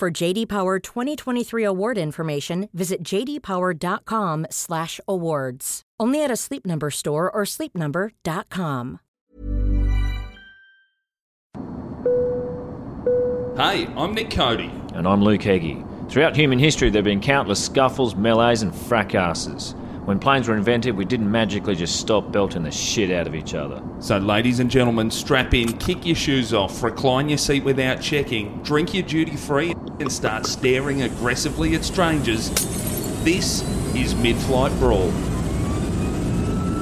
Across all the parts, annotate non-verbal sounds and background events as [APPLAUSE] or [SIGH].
For JD Power 2023 award information, visit jdpower.com/awards. Only at a Sleep Number store or sleepnumber.com. Hey, I'm Nick Cody. And I'm Luke Heggie. Throughout human history, there have been countless scuffles, melees, and fracasses. When planes were invented, we didn't magically just stop belting the shit out of each other. So, ladies and gentlemen, strap in, kick your shoes off, recline your seat without checking, drink your duty free, and start staring aggressively at strangers. This is Mid Flight Brawl.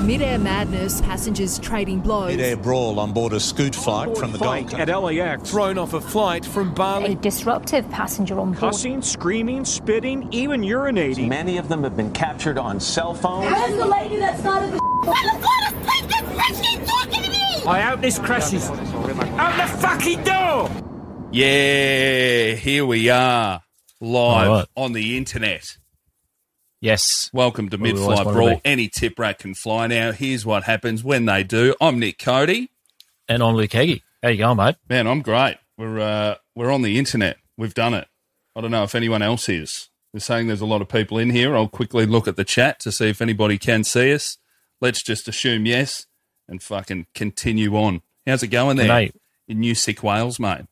Mid-air madness, passengers trading blows. Mid-air brawl on board a scoot flight from the Gold Coast. at LAX. Thrown off a flight from Bali. a disruptive passenger on board. Cussing, screaming, spitting, even urinating. Many of them have been captured on cell phones. Where's the lady that started the I hope this crashes. Out the fucking door! Yeah, here we are, live All right. on the internet. Yes. Welcome to Well, we Mid Flight Brawl. Any tip rat can fly now. Here's what happens when they do. I'm Nick Cody. And I'm Luke Heggie. How you going, mate? Man, I'm great. We're uh, we're on the internet. We've done it. I don't know if anyone else is. They're saying there's a lot of people in here. I'll quickly look at the chat to see if anybody can see us. Let's just assume yes and fucking continue on. How's it going there they, in New South Wales, mate?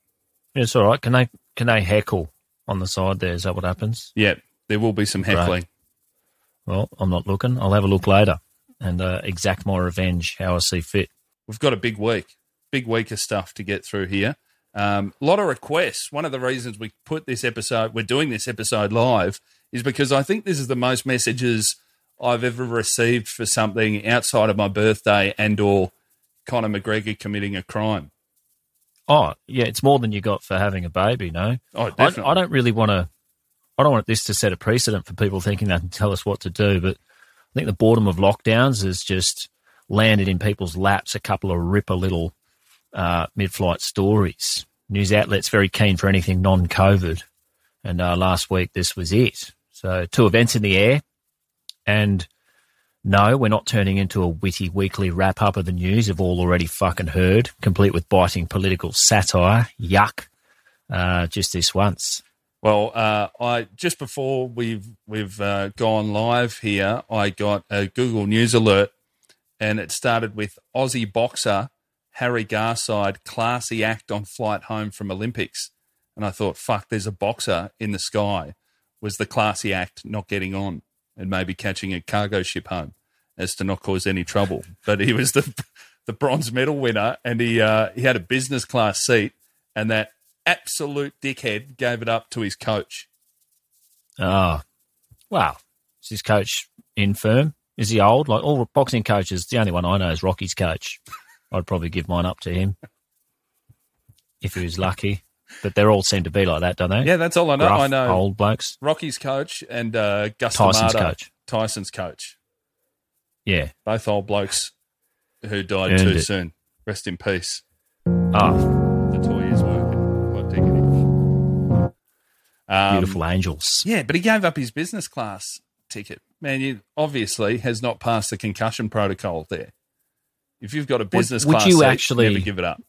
it's all right. Can they can they heckle on the side there? Is that what happens? Yeah, there will be some heckling. Well, I'm not looking. I'll have a look later and uh, exact my revenge how I see fit. We've got a big week, big week of stuff to get through here. Um, a lot of requests. One of the reasons we put this episode, we're doing this episode live, is because I think this is the most messages I've ever received for something outside of my birthday and or Conor McGregor committing a crime. Oh, yeah, it's more than you got for having a baby, no? Oh, I. I don't really want to. I don't want this to set a precedent for people thinking they can tell us what to do. But I think the boredom of lockdowns has just landed in people's laps a couple of ripper little uh, mid-flight stories. News outlets very keen for anything non-COVID, and uh, last week this was it. So two events in the air, and no, we're not turning into a witty weekly wrap up of the news you've all already fucking heard, complete with biting political satire. Yuck. Uh, just this once. Well, uh, I just before we've we've uh, gone live here, I got a Google News alert, and it started with Aussie boxer Harry Garside classy act on flight home from Olympics, and I thought, fuck, there's a boxer in the sky. Was the classy act not getting on and maybe catching a cargo ship home, as to not cause any trouble? [LAUGHS] But he was the the bronze medal winner, and he uh, he had a business class seat, and that absolute dickhead gave it up to his coach. Oh, wow. Is his coach infirm? Is he old? Like all boxing coaches, the only one I know is Rocky's coach. I'd probably give mine up to him if he was lucky. But they all seem to be like that, don't they? Yeah, that's all I know. Gruff, I know old blokes. Rocky's coach and uh, Cus Tyson's D'Amato, coach. Tyson's coach. Yeah. Both old blokes who died Earned too it. soon. Rest in peace. Oh, Um, beautiful angels. Yeah, but he gave up his business class ticket. Man, you obviously has not passed the concussion protocol there. If you've got a business would class you seat, actually- never give it up.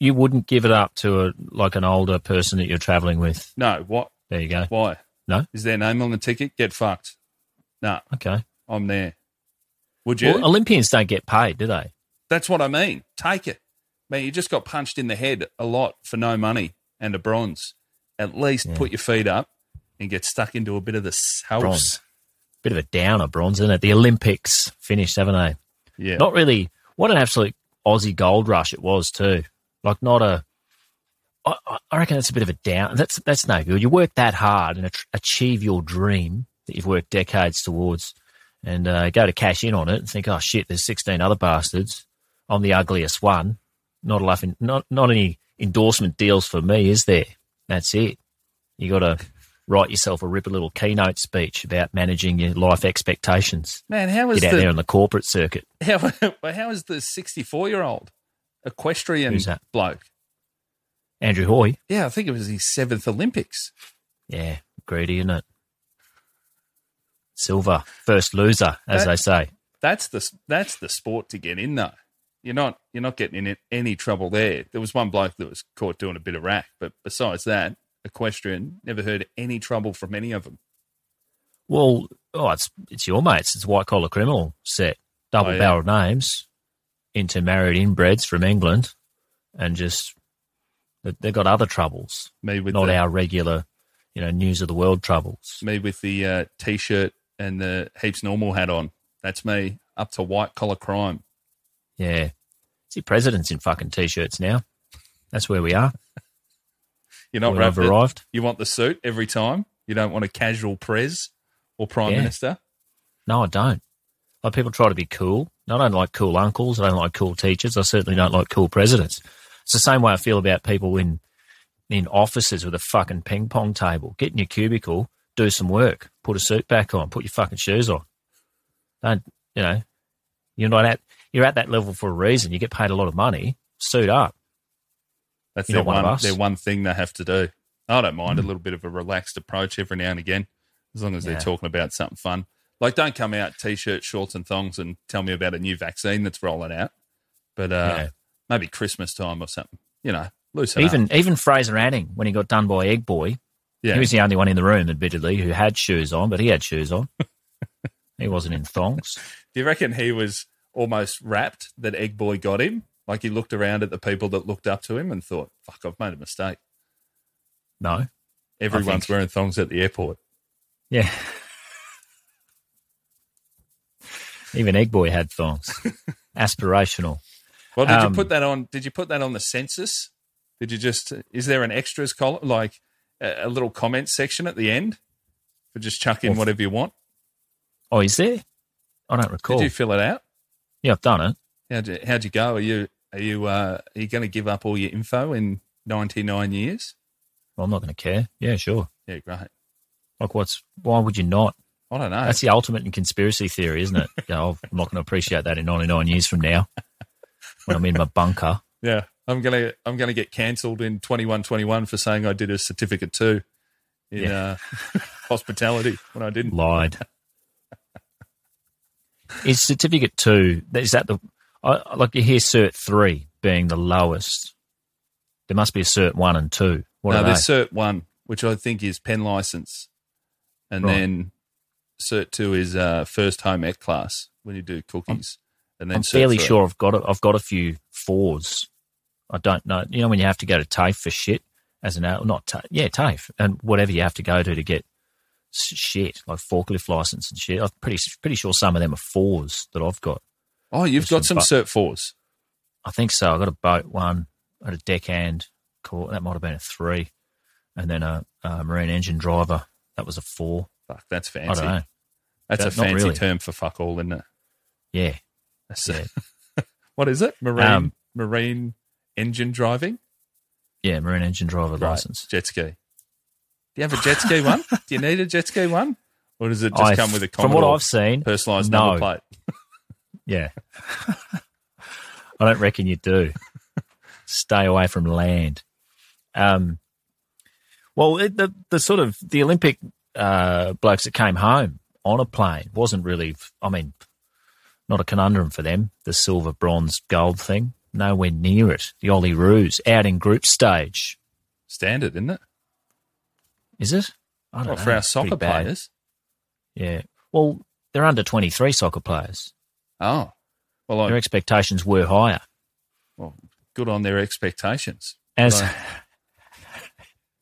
You wouldn't give it up to a like an older person that you're traveling with. No, what? There you go. Why? No? Is their name on the ticket? Get fucked. No, Okay. I'm there. Would you? Well, Olympians don't get paid, do they? That's what I mean. Take it. Man, you just got punched in the head a lot for no money and a bronze. At least Yeah. put your feet up and get stuck into a bit of the sauce. Bronze. Bit of a downer, bronze, isn't it? The Olympics finished, haven't they? Yeah. Not really. What an absolute Aussie gold rush it was too. Like not a. I, I- I reckon it's a bit of a down. That's that's no good. You work that hard and achieve your dream that you've worked decades towards, and uh, go to cash in on it and think, oh shit, there's 16 other bastards. I'm the ugliest one. Not enough. In, not not any endorsement deals for me, is there? That's it. You got to write yourself a ripper little keynote speech about managing your life expectations. Man, how is Get out the there on the corporate circuit. how, [LAUGHS] how is the 64 year old equestrian bloke? Andrew Hoy. Yeah, I think it was his seventh Olympics. Yeah, greedy, isn't it? Silver, first loser, as That- they say. That's the that's the sport to get in though. You're not you're not getting in any trouble there. There was one bloke that was caught doing a bit of rack, but besides that, equestrian never heard any trouble from any of them. Well, oh, it's it's your mates. It's white collar criminal set, double Oh, yeah. barreled names, intermarried inbreds from England, and just they- they've got other troubles, Me with not the, our regular, you know, news of the world troubles. me with the uh, t-shirt and the heaps normal hat on. That's me up to white collar crime. Yeah, see, presidents in fucking t-shirts now. That's where we are. You're not Where I've it. arrived. You want the suit every time. You don't want a casual prez or prime Yeah. minister. No, I don't. Like people try to be cool. I don't like cool uncles. I don't like cool teachers. I certainly don't like cool presidents. It's the same way I feel about people in in offices with a fucking ping pong table. Get in your cubicle, do some work, put a suit back on, put your fucking shoes on. Don't you know? You're not at you're at that level for a reason. You get paid a lot of money. Suit up. That's You're their one one. Their one thing they have to do. I don't mind a little bit of a relaxed approach every now and again, as long as they're talking about something fun. Like, don't come out t-shirt, shorts, and thongs and tell me about a new vaccine that's rolling out. But uh, Yeah. maybe Christmas time or something. You know, loosen up. Even even Fraser Anning, when he got done by Egg Boy, Yeah, He was the only one in the room, admittedly, who had shoes on, but he had shoes on. [LAUGHS] he wasn't in thongs. Do you reckon he was almost wrapped that Egg Boy got him? Like he looked around at the people that looked up to him and thought, "Fuck, I've made a mistake." No. Everyone's think- wearing thongs at the airport. Yeah. [LAUGHS] Even Egg Boy had thongs. [LAUGHS] Aspirational. Well, did Um, you put that on? Did you put that on the census? Did you just? Is there an extras column, like a, a little comment section at the end, for just chuck in whatever you want? Oh, is there? I don't recall. Did you fill it out? Yeah, I've done it. How'd you, how'd you go? Are you are you uh, are you going to give up all your info in ninety nine years? Well, I'm not going to care. Yeah, sure. Yeah, great. Like, what's why would you not? I don't know. That's the ultimate in conspiracy theory, isn't it? [LAUGHS] You know, I'm not going to appreciate that in 99 years from now when I'm in my bunker. Yeah, I'm gonna I'm gonna get cancelled in twenty one twenty one for saying I did a certificate two in Yeah. uh, [LAUGHS] hospitality when I didn't. Lied. Is certificate two? Is that the? I, like you hear cert three being the lowest. There must be a cert one and two. What no, there's cert one, which I think is pen license, and Right. then cert two is uh, first home ec class when you do cookies, and then I'm fairly three. sure I've got a, I've got a few fours. I don't know. You know when you have to go to TAFE for shit as an not TAFE, yeah TAFE and whatever you have to go to to get shit like forklift license and shit. I'm pretty pretty sure some of them are fours that I've got. Oh, you've got some cert fours. I think so. I got a boat one, I had a deckhand. Cool. That might have been a three, and then a, a marine engine driver. That was a four. Fuck, that's I fancy. don't know. That's a fancy really. term for fuck all, isn't it? Yeah. That's Yeah. [LAUGHS] what is it? Marine Um, marine engine driving. Yeah, marine engine driver Right. license. Jet ski. Do you have a jet ski one? [LAUGHS] Do you need a jet ski one, or does it just I- come with a from what I've seen, personalised no. number plate? [LAUGHS] Yeah. I don't reckon you do. Stay away from land. Um, well, it, the the sort of the Olympic uh, blokes that came home on a plane wasn't really. I mean, not a conundrum for them. The silver, bronze, gold thing, nowhere near it. The Olyroos out in group stage. Standard, isn't it? Is it? I don't Well, know. for our soccer players. Yeah. Well, they're under twenty three soccer players. Oh, well, Their I, expectations were higher. well, good on their expectations. As. [LAUGHS]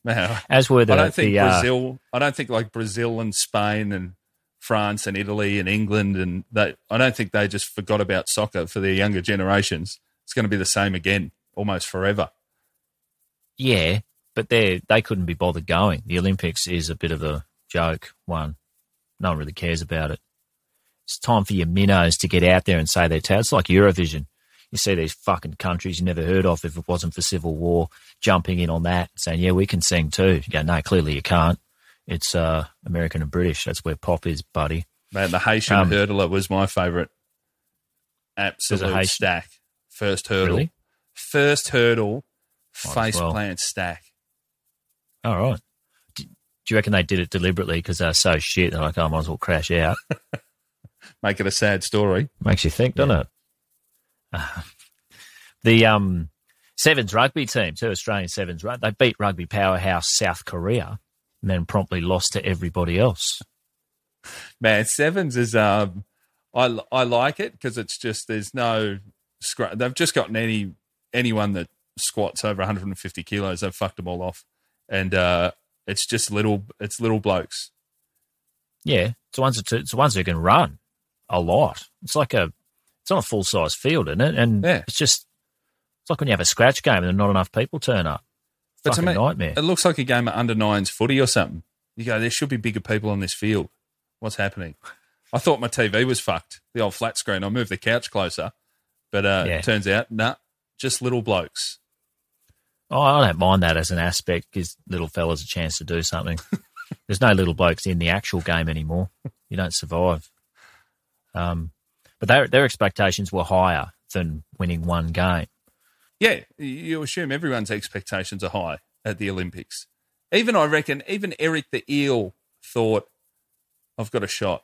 Now, as were the I don't think the, uh, Brazil. I don't think like Brazil and Spain and France and Italy and England and they. I don't think they just forgot about soccer for their younger generations. It's going to be the same again, almost forever. Yeah, but they they couldn't be bothered going. The Olympics is a bit of a joke. One, no one really cares about it. It's time for your minnows to get out there and say their tale. It's like Eurovision. you see these fucking countries you never heard of if it wasn't for civil war jumping in on that, saying, "Yeah, we can sing too." You go, "No, clearly you can't." It's uh, American and British. That's where pop is, buddy. Man, the Haitian Um, hurdler was my favourite. Absolute Haitian- stack. First hurdle. Really? First hurdle, Might face well. plant stack. All right. Do, do you reckon they did it deliberately because they're so shit? They're like, "Oh, I might as well crash out." [LAUGHS] Make it a sad story. Makes you think, doesn't it? Uh, [SIGHS] the um, Sevens rugby team, two Australian Sevens, right? They beat rugby powerhouse South Korea and then promptly lost to everybody else. Man, sevens is um, I I like it because it's just there's no they've just gotten any anyone that squats over 150 kilos they've fucked them all off, and uh, it's just little it's little blokes. Yeah, it's the ones that it's the ones who can run a lot. It's like a it's on a full size field, isn't it? And Yeah. it's just it's like when you have a scratch game and not enough people turn up. But to me, nightmare. It looks like a game of under nines footy or something. You go, there should be bigger people on this field. What's happening? I thought my TV was fucked, the old flat screen. I moved the couch closer, but uh, Yeah. it turns out, nah, just little blokes. Oh, I don't mind that as an aspect. Gives little fellas a chance to do something. [LAUGHS] There's no little blokes in the actual game anymore. You don't survive. Um, but their their expectations were higher than winning one game. Yeah, you assume everyone's expectations are high at the Olympics. Even I reckon, even Eric the Eel thought, I've got a shot.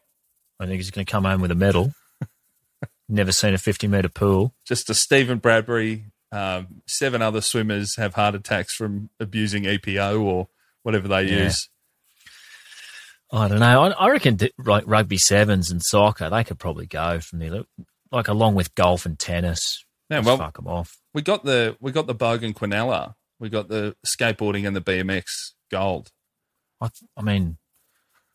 I think he's going to come home with a medal. [LAUGHS] Never seen a 50 meter pool. Just a Stephen Bradbury, um, seven other swimmers have heart attacks from abusing EPO or whatever they Yeah. use. I don't know. I, I reckon like rugby sevens and soccer, they could probably go from there. Like along with golf and tennis. Yeah, well- fuck them off. We got the we got the Bogan Quinella. We got the skateboarding and the BMX gold. I, th- I mean,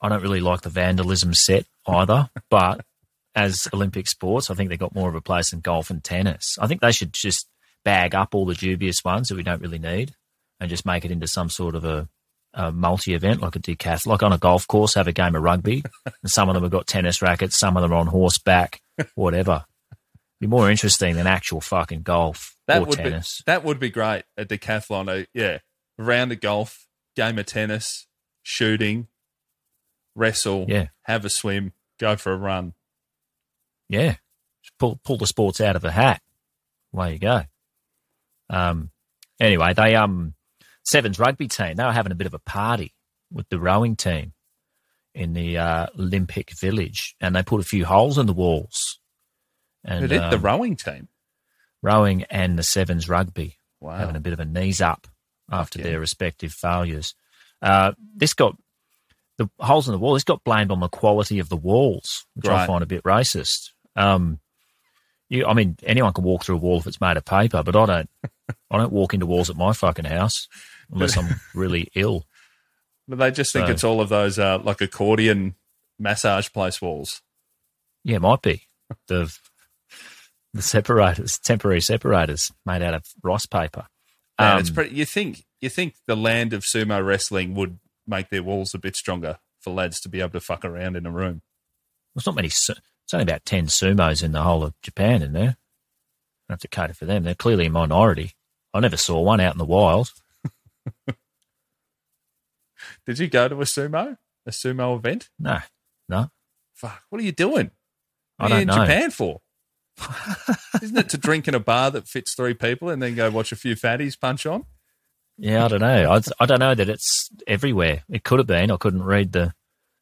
I don't really like the vandalism set either, but [LAUGHS] as Olympic sports, I think they got more of a place in golf and tennis. I think they should just bag up all the dubious ones that we don't really need and just make it into some sort of a, a multi event like a decathlon, like on a golf course, have a game of rugby. [LAUGHS] and some of them have got tennis rackets, some of them are on horseback, whatever. Be more interesting than actual fucking golf That or would tennis. be that would be great. A decathlon, a, yeah, a round of golf, game of tennis, shooting, wrestle, Yeah. have a swim, go for a run. Yeah. Just pull pull the sports out of a hat. Away you go. Um anyway, they um Sevens rugby team, they were having a bit of a party with the rowing team in the uh, Olympic Village and they put a few holes in the walls. And did the um, rowing team? rowing and the Sevens rugby Wow. having a bit of a knees up after their respective failures. Uh, this got the holes in the wall. This got blamed on the quality of the walls, which I find a bit racist. Um, you, I mean, anyone can walk through a wall if it's made of paper, but I don't. I don't walk into walls at my fucking house unless I'm [LAUGHS] really ill. But they just think So- it's all of those uh, like accordion massage place walls. Yeah, it might be the the separators, temporary separators made out of rice paper. Man, Um, it's pretty. You think you think the land of sumo wrestling would make their walls a bit stronger for lads to be able to fuck around in a room? There's not many. It's only about ten sumos in the whole of Japan in there. Have to cater for them. They're clearly a minority. I never saw one out in the wild. [LAUGHS] Did you go to a sumo a sumo event? No, no. Fuck, what are you doing? I are you in know. Japan for? [LAUGHS] Isn't it to drink in a bar that fits three people and then go watch a few fatties punch on? Yeah, I don't know. I, I don't know that it's everywhere. It could have been. I couldn't read the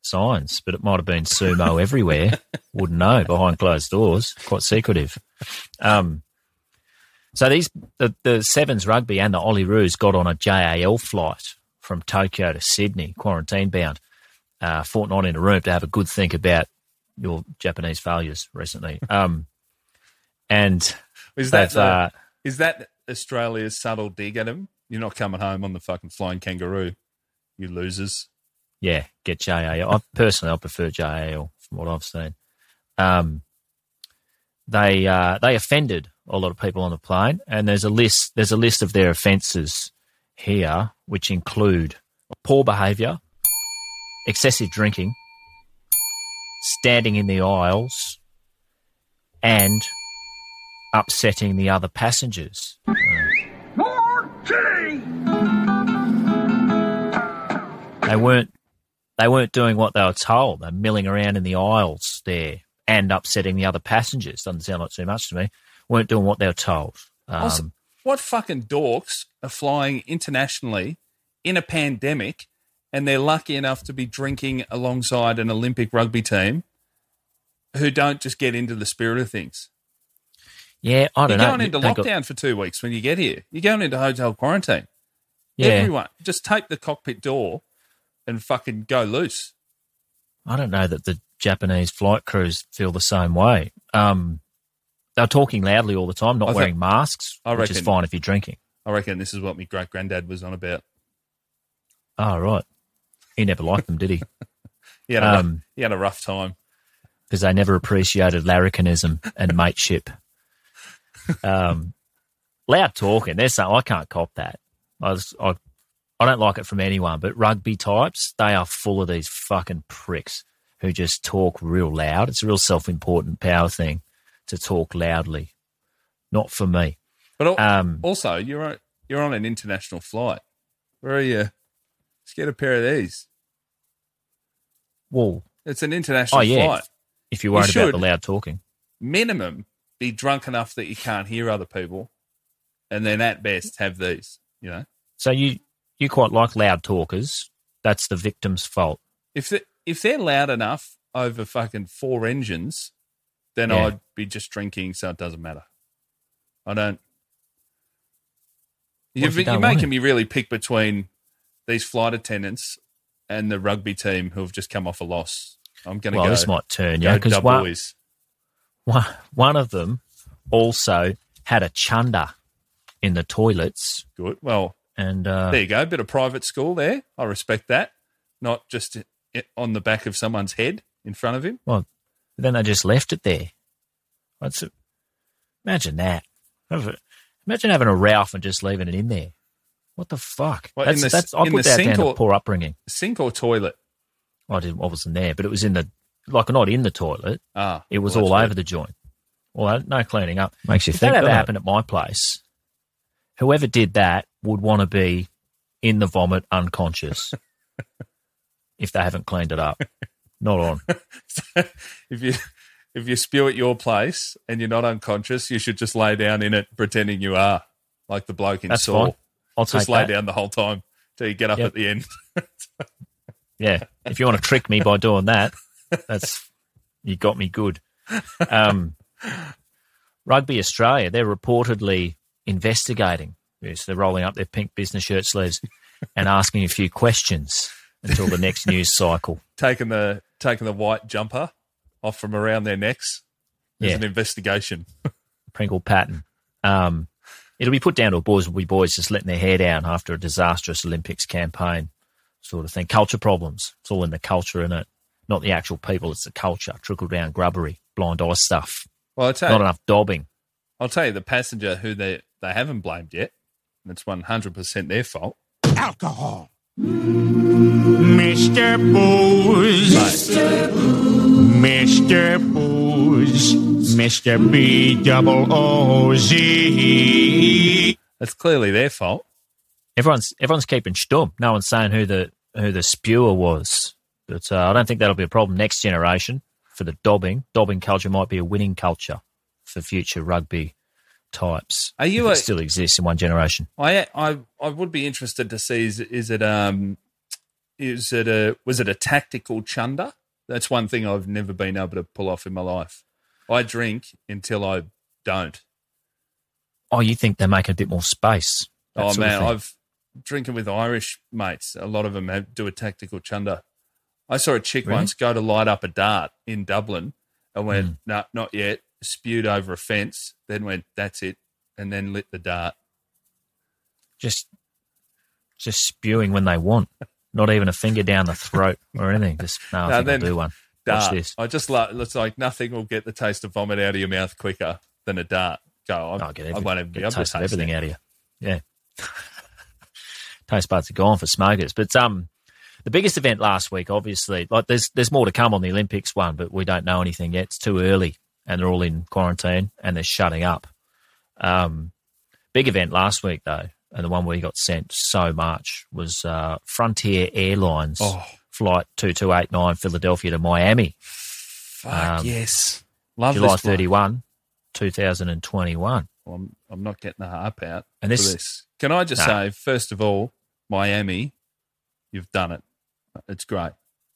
signs, but it might have been sumo everywhere. [LAUGHS] Wouldn't know behind closed doors. Quite secretive. Um, so these the, the Sevens rugby and the Olyroos got on a JAL flight from Tokyo to Sydney, quarantine bound, uh, fortnight in a room to have a good think about your Japanese failures recently. [LAUGHS] Um, and Is that the- uh, is that Australia's subtle dig at him? You're not coming home on the fucking flying kangaroo, you losers. Yeah, get JAL. I personally, I prefer JAL from what I've seen. Um, they uh, they offended a lot of people on the plane, and there's a list. There's a list of their offences here, which include poor behaviour, excessive drinking, standing in the aisles, and upsetting the other passengers. They weren't they weren't doing what they were told. They're milling around in the aisles there and upsetting the other passengers. Doesn't sound like too much to me. Weren't doing what they were told. Um, Also, what fucking dorks are flying internationally in a pandemic and they're lucky enough to be drinking alongside an Olympic rugby team who don't just get into the spirit of things? yeah, I don't know. You're going into They got- lockdown for two weeks when you get here. You're going into hotel quarantine. yeah, Everyone, just tape the cockpit door and fucking go loose. I don't know that the Japanese flight crews feel the same way. Um, they're talking loudly all the time, not I think- wearing masks, I which is fine if you're drinking. I reckon this is what my great granddad was on about. Oh, right. He never liked them, did he? [LAUGHS] He had a, rough, Um, he had a rough time. Because they never appreciated larrikinism and mateship. Um, loud talking. There's something I can't cop that. I, was, I I don't like it from anyone, but rugby types they are full of these fucking pricks who just talk real loud. It's a real self-important power thing to talk loudly. Not for me. But Um, also, you're on, you're on an international flight. Where are you? Let's get a pair of these. well, It's an international oh yeah. flight. If you're worried You about the loud talking, Minimum, be drunk enough that you can't hear other people, and then at best have these. You know, so you you quite like loud talkers. That's the victim's fault. if they, if they're loud enough over fucking four engines, then Yeah. I'd be just drinking, so it doesn't matter. I don't. You want making me really pick between these flight attendants and the rugby team who have just come off a loss. I'm going to Well, go. this might turn you because one, one one of them also had a chunder in the toilets, Good. Well, and uh, there you go. A bit of private school there. I respect that. Not just on the back of someone's head in front of him. well, then they just left it there. That's imagine that. Imagine having a Ralph and just leaving it in there. What the fuck? Well, in that's, the- that's, I in put the that sink down or- to poor upbringing. Sink or toilet? I didn't. I wasn't there, but it was in the like not in the toilet. Ah, It was well, all that's over weird. the joint. Well, no cleaning up. Makes you if think, that ever doesn't happened at my place, whoever did that would want to be in the vomit unconscious [LAUGHS] if they haven't cleaned it up. Not on. [LAUGHS] if you if you spew at your place and you're not unconscious, you should just lay down in it pretending you are, like the bloke in That's Saw. fine. I'll Just lay that. down the whole time till you get up Yep. at the end. [LAUGHS] Yeah. If you want to trick me by doing that, that's you got me good. Um, Rugby Australia, they're reportedly investigating. Yes, they're rolling up their pink business shirt sleeves and asking a few questions until the next news cycle. Taking the taking the white jumper off from around their necks. There's Yeah. an investigation. [LAUGHS] Pringle pattern. Um, it'll be put down to a boys will be boys just letting their hair down after a disastrous Olympics campaign, sort of thing. Culture problems. It's all in the culture, in it? Not the actual people. It's the culture. Trickle down grubbery, blind eye stuff. Well, I'll tell Not you, enough dobbing. I'll tell you the passenger who they they haven't blamed yet. and It's one hundred percent their fault. Alcohol. Mr. Booze. Mr. Booze. Mr. B double O Z. That's clearly their fault. Everyone's everyone's keeping stum. No one's saying who the who the spewer was, but uh, I don't think that'll be a problem next generation for the dobbing. Dobbing culture might be a winning culture for future rugby types. Are you a- still exists in one generation? I I I would be interested to see is is it um is it a was it a tactical chunder? That's one thing I've never been able to pull off in my life. I drink until I don't. Oh, you think they're making a bit more space? oh man. I've drinking with Irish mates. A lot of them have, do a tactical chunder. I saw a chick Really? once go to light up a dart in Dublin and went, Mm. no, not yet. Spewed over a fence, then went, that's it, and then lit the dart. just just spewing when they want. Not even a finger down the throat or anything. Just no, I No, think then I'll do one. Watch Dart. this. I just love. It's like nothing will get the taste of vomit out of your mouth quicker than a dart. Go, I, I'll get, I won't even be able to taste of taste everything it. out of you. Yeah. [LAUGHS] taste buds are gone for smokers. But um, the biggest event last week, obviously, like there's there's more to come on the Olympics one, but we don't know anything yet. It's too early, and they're all in quarantine and they're shutting up. Um, big event last week though, and the one where we got sent so much was uh, Frontier Airlines Oh. flight two two eight nine Philadelphia to Miami, Fuck Um, yes, love July thirty one, two thousand and twenty one. Well, I'm, I'm not getting the harp out And for this- this. Can I just say, first of all, Miami, you've done it. It's great.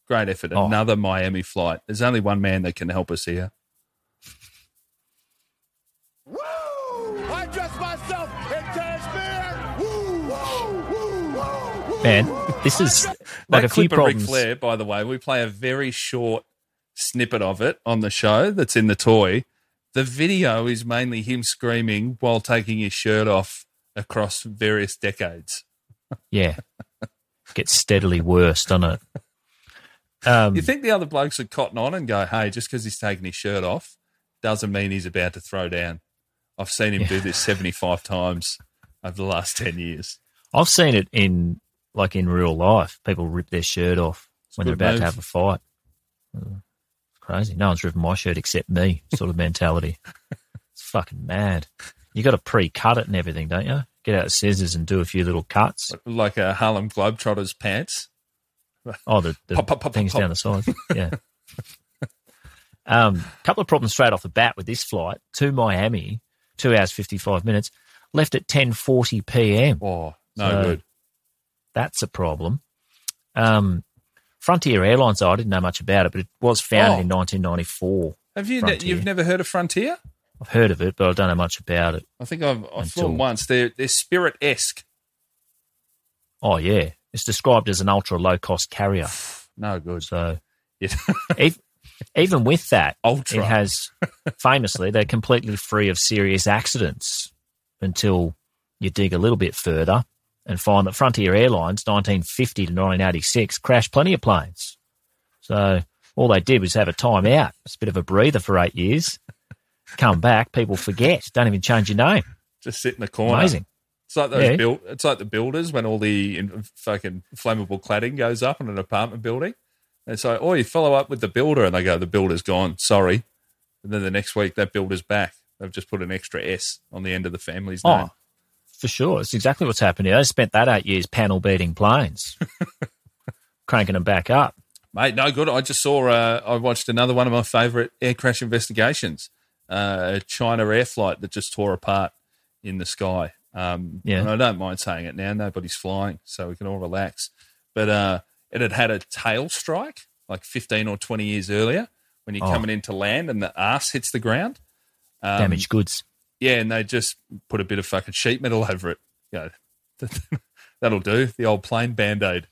Great effort. Oh. Another Miami flight. There's only one man that can help us here. Man, this is [LAUGHS] like a few of Ric problems. Flair, by the way, we play a very short snippet of it on the show that's in the toy. The video is mainly him screaming while taking his shirt off across various decades. Yeah, gets steadily worse, doesn't it? Um, You think the other blokes would cotton on and go, hey, just because he's taking his shirt off doesn't mean he's about to throw down. I've seen him do this 75 times over the last 10 years. I've seen it in like in real life. People rip their shirt off when they're about move. to have a fight. Uh, It's crazy. No one's ripping my shirt except me. Sort of mentality. [LAUGHS] It's fucking mad. You got to pre-cut it and everything, don't you? Get out scissors and do a few little cuts. Like a Harlem Globetrotters pants. Oh, the, the Pop, pop, pop, things down the side. [LAUGHS] Yeah. um, couple of problems straight off the bat with this flight to Miami, two hours fifty five minutes. Left at ten forty p.m. Oh, no So- good. That's a problem. Um, Frontier Airlines, I didn't know much about it, but it was founded Oh. in 1994. Have you ne- you've never heard of Frontier? I've heard of it, but I don't know much about it. I think I've, I've flown once. They're, they're Spirit esque. Oh, yeah. It's described as an ultra low cost carrier. [SIGHS] No good. So Yeah. [LAUGHS] ev- even with that, Ultra. it has famously, they're completely free of serious accidents until you dig a little bit further and find that Frontier Airlines, 1950 to 1986, crashed plenty of planes. So all they did was have a time out. It's a bit of a breather for eight years. Come back, people forget. Don't even change your name. Just sit in the corner. Amazing. It's like those Yeah. build, It's like the builders when all the in, fucking flammable cladding goes up in an apartment building. And so, oh, you follow up with the builder, and they go, the builder's gone. Sorry. And then the next week, that builder's back. They've just put an extra S on the end of the family's oh, name. Oh, for sure. It's exactly what's happened here. They spent that eight years panel beating planes, [LAUGHS] cranking them back up. Mate, no good. I just saw. Uh, I watched another one of my favourite air crash investigations. Uh, a China air flight that just tore apart in the sky. Um, Yeah. and I don't mind saying it now. Nobody's flying, so we can all relax. But uh, it had had a tail strike like 15 or 20 years earlier when you're Oh. coming into land and the arse hits the ground. Um, Damaged goods. Yeah, and they just put a bit of fucking sheet metal [LAUGHS] over it. You know, [LAUGHS] that'll do. The old plain band aid.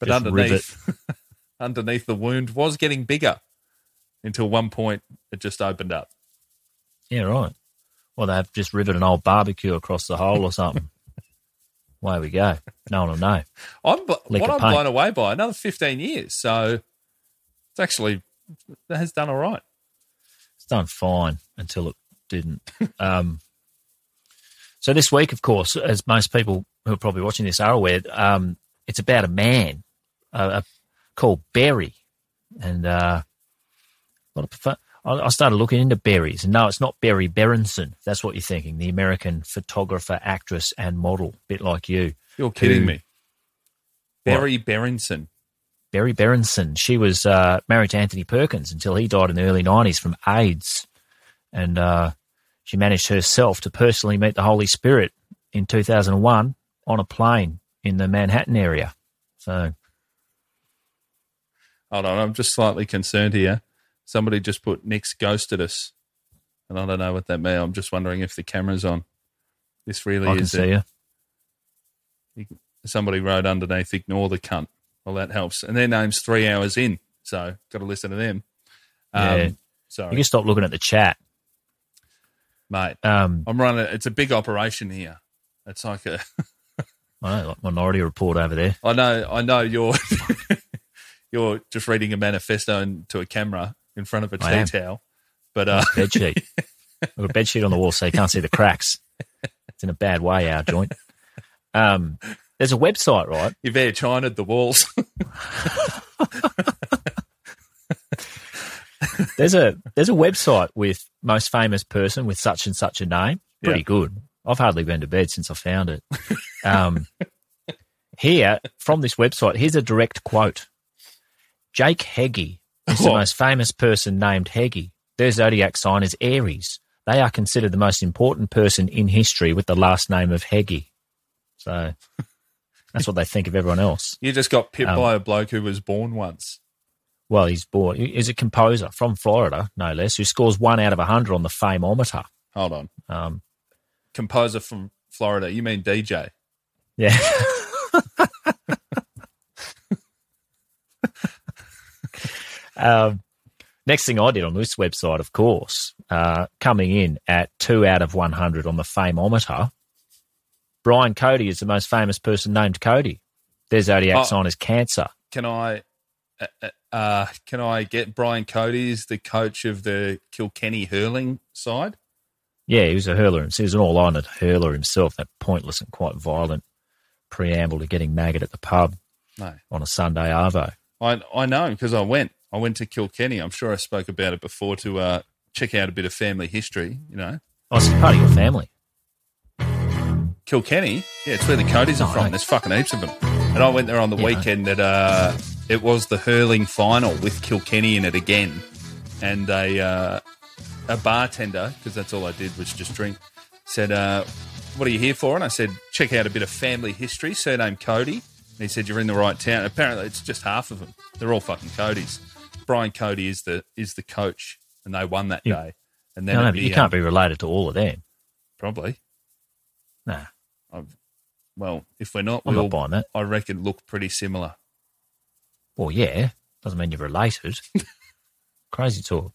But Just underneath, [LAUGHS] underneath the wound was getting bigger until one point it just opened up. Yeah, right. Well, they've just riveted an old barbecue across the hole or something. Away we go. No one will know. I'm bl- what I'm paint. blown away by another 15 years. So it's actually that has done all right. It's done fine until it didn't. um, so this week, of course, as most people who are probably watching this are aware, um, it's about a man uh, called Berry, and uh, a lot of prefer- I started looking into berries, and no, it's not Berry Berenson. That's what you're thinking. The American photographer, actress, and model, bit like you. You're kidding Who- me. Berry Berenson. Berry Berenson. She was uh, married to Anthony Perkins until he died in the early 90s from AIDS. And uh, she managed herself to personally meet the Holy Spirit in 2001 on a plane in the Manhattan area. So, Hold on, I'm just slightly concerned here. Somebody just put Nick's ghosted us. And I don't know what that means. I'm just wondering if the camera's on. This really I can is see it. you. Somebody wrote underneath, ignore the cunt. Well, that helps. And their name's three hours in. So got to listen to them. Um, Yeah. Sorry, You can stop looking at the chat. Mate. Um, I'm running. It's a big operation here. It's like a. [LAUGHS] I know, like Minority Report over there. I know. I know you're. [LAUGHS] you're just reading a manifesto into a camera in front of a tea towel, but uh, Bed sheet. I've got a bed sheet on the wall so you can't see the cracks. It's in a bad way, our joint. Um, there's a website, right? you've air Chinaed the walls. [LAUGHS] There's a there's a website with most famous person with such and such a name. pretty Yeah. good. I've hardly been to bed since I found it. Um, here, from this website, here's a direct quote Jake Heggie is the Oh. most famous person named Heggie. Their zodiac sign is Aries. They are considered the most important person in history with the last name of Heggie. So that's what they think of everyone else. You just got pipped Um, by a bloke who was born once. Well, he's born, he's a composer from Florida, no less, who scores one out of a 100 on the Fameometer. Hold on. Um, Composer from Florida. You mean DJ? yeah. [LAUGHS] um, next thing I did on this website, of course, uh, coming in at two out of 100 on the Fameometer, Brian Cody is the most famous person named Cody. Their zodiac Oh. sign is Cancer. Can I uh, uh, uh, can I get Brian Cody's the coach of the Kilkenny hurling side? Yeah, he was a hurler. He was an All-Ireland hurler himself. That pointless and quite violent preamble to getting maggot at the pub No. on a Sunday arvo. I I know because I went. I went to Kilkenny. I'm sure I spoke about it before to uh, check out a bit of family history. You know, Oh, it's part of your family. Kilkenny. Yeah, it's where the Codys are Oh, from. There's fucking heaps of them. And I went there on the Yeah. weekend that uh, it was the hurling final with Kilkenny in it again, and a uh, a bartender because that's all I did was just drink. Said, uh, "What are you here for?" And I said, "Check out a bit of family history." Surname Cody. And he said, "You're in the right town." Apparently, it's just half of them. They're all fucking Codys. Brian Cody is the is the coach, and they won that You- day. And then No, no, you can't um, be related to all of them. probably. Nah, I've, well, if we're not, I'm we'll, not buying that. I reckon look pretty similar. Well, yeah, doesn't mean you're related. [LAUGHS] Crazy talk.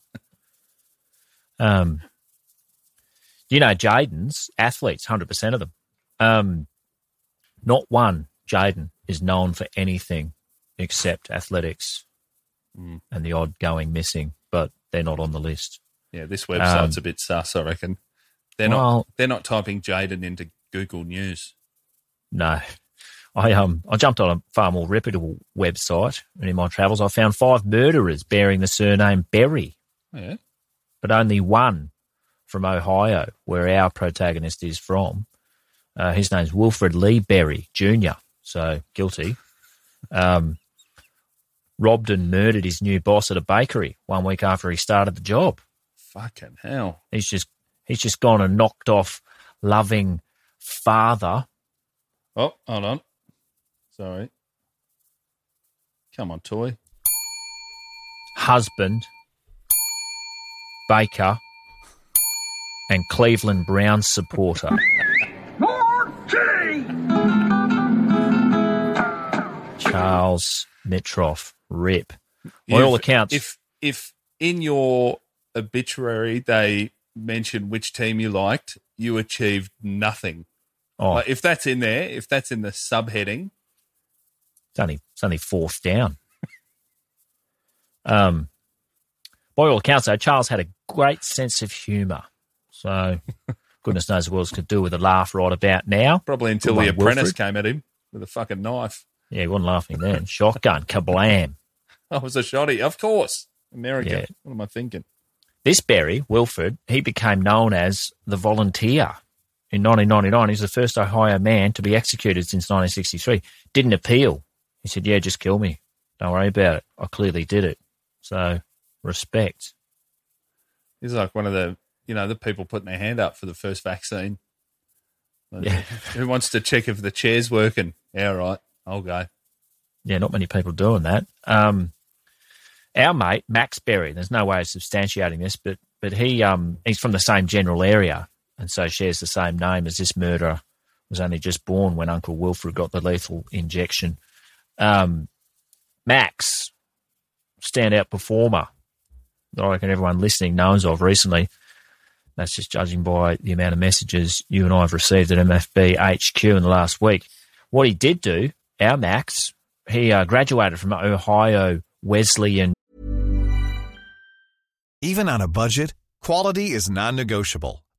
Um, you know, Jaden's athletes, hundred percent of them. Um, not one Jaden is known for anything except athletics Mm. and the odd going missing, but they're not on the list. Yeah, this website's Um, a bit sus. I reckon they're well- not. They're not typing Jaden into Google News. No. I um I jumped on a far more reputable website, and in my travels, I found five murderers bearing the surname Berry, yeah, but only one from Ohio, where our protagonist is from. Uh, his name's Wilford Lee Berry Jr., so guilty. Um, robbed and murdered his new boss at a bakery one week after he started the job. fucking hell. He's just he's just gone and knocked off loving father Oh, hold on. Sorry. Come on, toy. husband, baker, and Cleveland Browns supporter. Charles Mitroff, rip. By all accounts, if if in your obituary they mention which team you liked, you achieved nothing. oh, Like, if that's in there, if that's in the subheading, it's only it's only fourth down. um, by all accounts, though, Charles had a great sense of humour. So, [LAUGHS] goodness knows what else could do with a laugh right about now. probably until Good the one, apprentice Wilford. came at him with a fucking knife. Yeah, he wasn't laughing then. Shotgun, kablam. [LAUGHS] I was a shoddy, of course. America. Yeah. What am I thinking? This Berry, Wilford, he became known as the volunteer. In 1999, he was the first Ohio man to be executed since 1963. Didn't appeal. He said, Yeah, just kill me. Don't worry about it. I clearly did it. So, respect. He's like one of the, you know, the people putting their hand up for the first vaccine. Yeah. [LAUGHS] Who wants to check if the chair's working? Yeah, all right. I'll go. Yeah, not many people doing that. Um, our mate Max Berry. There's no way of substantiating this, but but he um he's from the same general area and so shares the same name as this murderer. Was only just born when Uncle Wilford got the lethal injection. Um, Max, standout performer. that I reckon everyone listening knows of recently. That's just judging by the amount of messages you and I have received at MFB HQ in the last week. What he did do, our Max, he uh, graduated from Ohio Wesleyan Even on a budget, quality is non-negotiable.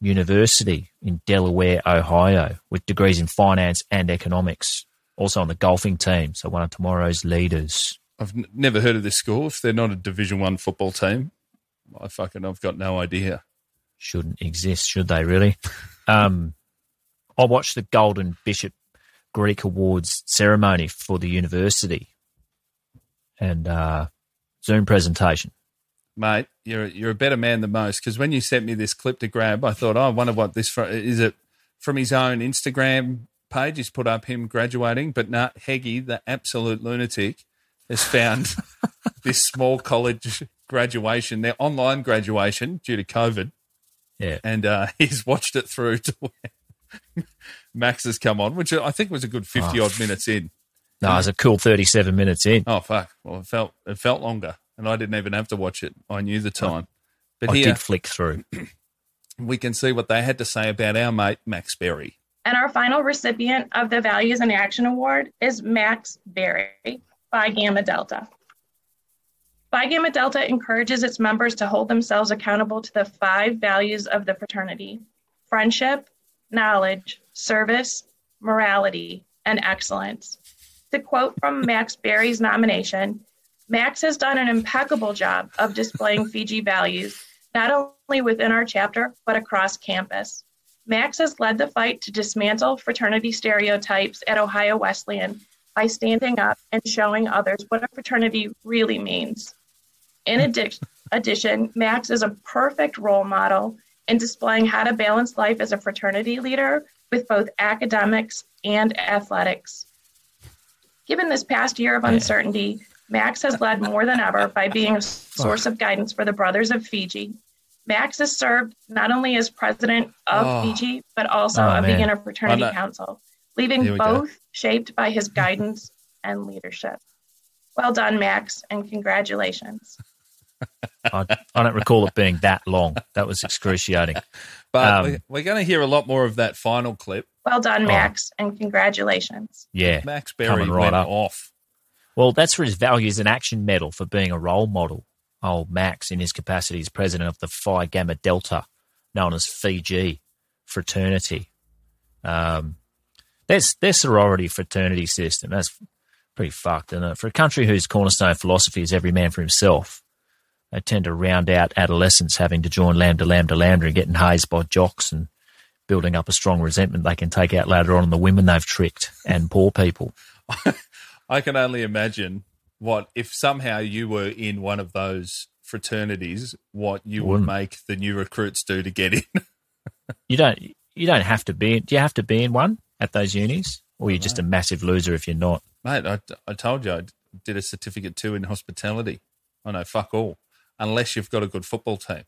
University in Delaware, Ohio, with degrees in finance and economics. Also on the golfing team, so one of tomorrow's leaders. I've n- never heard of this school. If they're not a Division One football team, I fucking I've got no idea. Shouldn't exist, should they really? Um, I watched the Golden Bishop Greek Awards ceremony for the university and uh, Zoom presentation. Mate, you're you're a better man than most because when you sent me this clip to grab, I thought, oh, I wonder what this is. It from his own Instagram page? He's put up him graduating, but not Heggy, the absolute lunatic, has found [LAUGHS] this small college graduation, their online graduation due to COVID, Yeah. and uh, [LAUGHS] he's watched it through to where [LAUGHS] Max has come on, which I think was a good fifty odd minutes in. No, it was a cool 37 minutes in. Oh fuck! Well, it felt it felt longer, and I didn't even have to watch it. I knew the time. But I here did flick through. [CLEARS THROAT] [CLEARS THROAT] we can see what they had to say about our mate Max Berry. And our final recipient of the Values in Action Award is Max Berry Phi Gamma Delta. Phi Gamma Delta encourages its members to hold themselves accountable to the five values of the fraternity friendship, knowledge, service, morality, and excellence. To quote from Max Berry's nomination, Max has done an impeccable job of displaying Fiji values, not only within our chapter, but across campus. Max has led the fight to dismantle fraternity stereotypes at Ohio Wesleyan by standing up and showing others what a fraternity really means. In addition, Max is a perfect role model in displaying how to balance life as a fraternity leader with both academics and athletics. Given this past year of uncertainty, Max has led more than ever by being a source of guidance for the Brothers of Fiji. Max has served not only as president of Oh. Fiji, but also Oh, of the man. Interfraternity I know. Council, leaving Here we go. both shaped by his guidance and leadership. Well done, Max, and congratulations. [LAUGHS] I, I don't recall it being that long. That was excruciating. [LAUGHS] But Um, we- we're going to hear a lot more of that final clip. Well done, Oh. Max, and congratulations. Yeah. Max Berry right went up. off. Well, that's for his Values in Action medal for being a role model. Old Max, in his capacity as president of the Phi Gamma Delta, known as Fiji fraternity. Um, their, their sorority fraternity system, that's pretty fucked, isn't it? For a country whose cornerstone philosophy is every man for himself, they tend to round out adolescents having to join Lambda, Lambda, Lambda and getting hazed by jocks and building up a strong resentment they can take out later on on the women they've tricked and poor people. [LAUGHS] I can only imagine what if somehow you were in one of those fraternities, what you would Wouldn't. make the new recruits do to get in. [LAUGHS] you don't you don't have to be do you have to be in one at those unis or you're just a massive loser if you're not Mate, I, I told you I did a certificate two in hospitality. I know, fuck all. Unless you've got a good football team.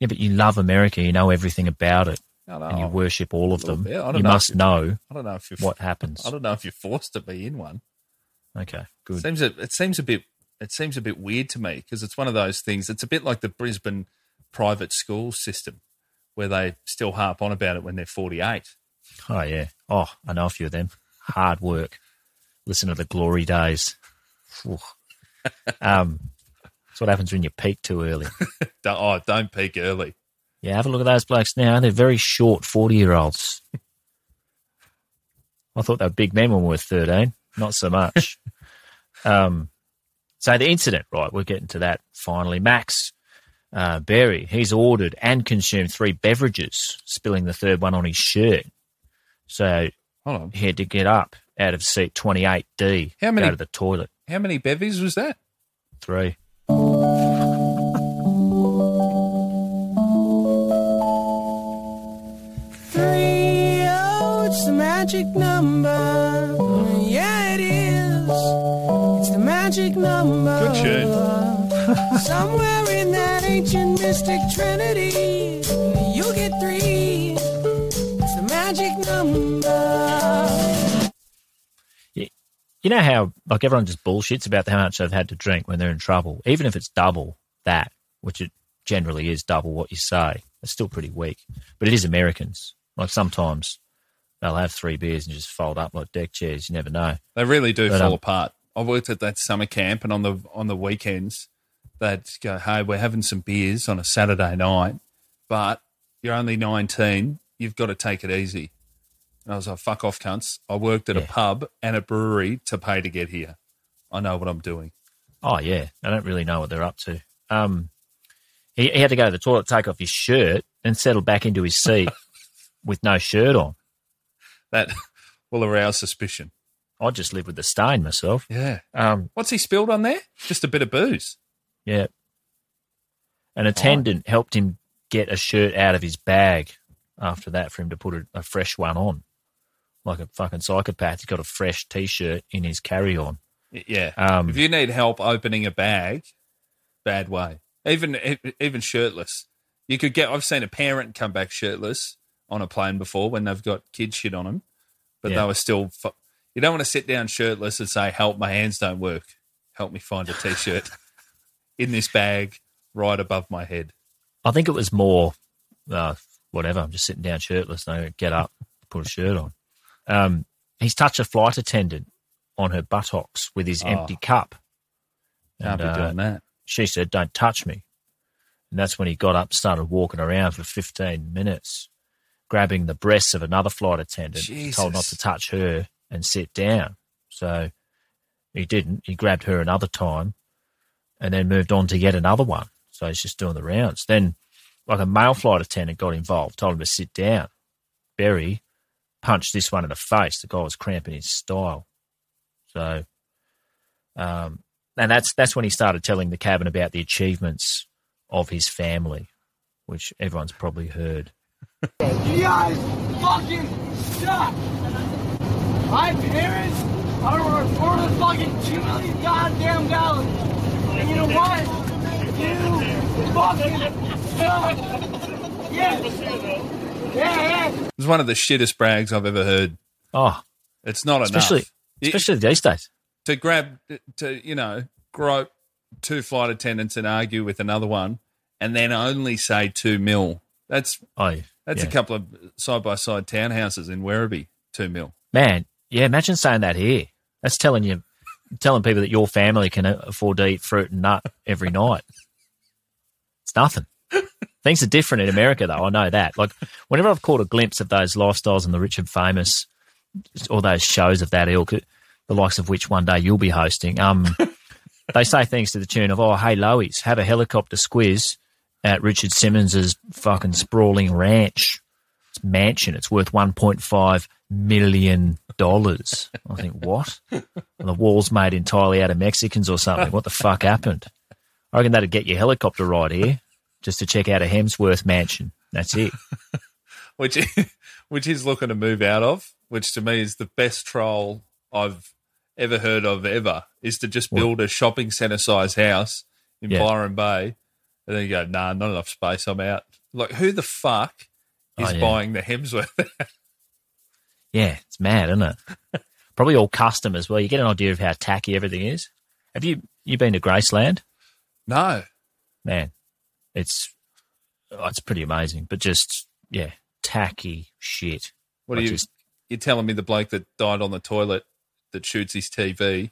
yeah but you love america you know everything about it know. and you worship all of them bit. I don't you know must know I don't know if what happens I don't know if you're forced to be in one. Okay good Seems a, it seems a bit it seems a bit weird to me because it's one of those things. It's a bit like the Brisbane private school system where they still harp on about it when they're 48. oh yeah oh i know a few of them hard work listen to the glory days [LAUGHS] um that's what happens when you peak too early [LAUGHS] Don't, oh, don't peak early. Yeah, have a look at those blokes now. They're very short 40 year olds. I thought they were big men when we were 13. Not so much. [LAUGHS] um, so the incident, right, we're getting to that finally. Max uh, Berry, he's ordered and consumed three beverages, spilling the third one on his shirt. So Hold on. he had to get up out of seat 28D, How many- go to the toilet. How many bevies was that? Three. Three, oh, it's the magic number. Magic number. Good tune. Somewhere in that ancient mystic trinity, you get three. It's the magic number. You know how like everyone just bullshits about how much they've had to drink when they're in trouble, even if it's double that, which it generally is double what you say. It's still pretty weak, but it is Americans. Like sometimes they'll have three beers and just fold up like deck chairs. You never know. They really do But, fall um, apart. I worked at that summer camp, and on the on the weekends, they'd go, "Hey, we're having some beers on a Saturday night, but you're only 19. You've got to take it easy." And I was like, "Fuck off, cunts! I worked at a pub and a brewery to pay to get here. I know what I'm doing." Oh yeah, I don't really know what they're up to. Um, he, he had to go to the toilet, take off his shirt, and settle back into his seat [LAUGHS] with no shirt on. That will arouse suspicion. I just live with the stain myself. Yeah. Um, What's he spilled on there? Just a bit of booze. yeah. An attendant helped him get a shirt out of his bag after that for him to put a, a fresh one on, like a fucking psychopath. He's got a fresh t-shirt in his carry-on. Yeah. Um, if you need help opening a bag, bad way. Even even shirtless, you could get. I've seen a parent come back shirtless on a plane before when they've got kid shit on them, but Yeah. they were still. Fu- you don't want to sit down shirtless and say, "Help, my hands don't work. Help me find a t-shirt [LAUGHS] in this bag right above my head." I think it was more, uh, whatever. I'm just sitting down shirtless. I get up, put a shirt on. Um, he's touched a flight attendant on her buttocks with his Oh. empty cup. Can't And, be uh, doing that. She said, "Don't touch me." And that's when he got up, started walking around for 15 minutes, grabbing the breasts of another flight attendant, told not to touch her and sit down. So he didn't. He grabbed her another time, and then moved on to yet another one. So he's just doing the rounds. Then, like a male flight attendant got involved, told him to sit down. Berry punched this one in the face. The guy was cramping his style. So, um, and that's that's when he started telling the cabin about the achievements of his family, which everyone's probably heard. [LAUGHS] You guys fucking suck. My parents are worth a fucking two million goddamn dollars. And you know what? You fucking suck. Yes. Yeah, yeah. It's one of the shittest brags I've ever heard. Oh, It's not especially enough. It- especially these days. to grab to you know grope two flight attendants and argue with another one, and then only say two mil. That's Oh, yeah. that's a couple of side by side townhouses in Werribee. Two mil. Man, yeah, imagine saying that here. That's telling you, telling people that your family can afford to eat fruit and nut every night. It's nothing. Things are different in America, though. I know that. Like, whenever I've caught a glimpse of those lifestyles and the rich and famous, or those shows of that ilk, the likes of which one day you'll be hosting, um, [LAUGHS] they say things to the tune of, "Oh, hey, Lois, have a helicopter squiz at Richard Simmons's fucking sprawling ranch." It's mansion. It's worth one point five million dollars. I think what? And the wall's made entirely out of Mexicans or something. What the fuck happened? I reckon that'd get your helicopter ride here just to check out a Hemsworth mansion. That's it. [LAUGHS] which which he's looking to move out of, which to me is the best troll I've ever heard of ever, is to just build a shopping centre size house in Yeah. Byron Bay, and then you go, nah, not enough space, I'm out. Like, who the fuck oh, is Oh, yeah. buying the Hemsworth? [LAUGHS] Yeah, it's mad, isn't it? [LAUGHS] Probably all custom as well. You get an idea of how tacky everything is. Have you you been to Graceland? no, Man, it's oh, it's pretty amazing. But just yeah, tacky shit. what are I you? just- You're telling me the bloke that died on the toilet that shoots his TV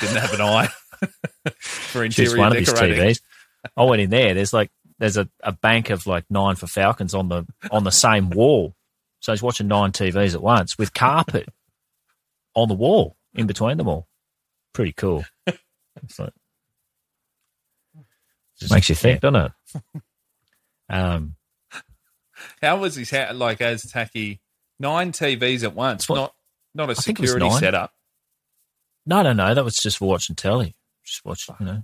didn't have an eye [LAUGHS] for interior one of his decorating? TVs. I went in there. There's like there's a, a bank of like nine for Falcons on the on the same wall. So he's watching nine TVs at once with carpet on the wall in between them all. Pretty cool. It's like, just makes you think, doesn't it? [LAUGHS] Um, How was his hat like as tacky? Nine TVs at once, what- not not a I think it was security setup. no, no, no. That was just for watching telly. Just watching, you know.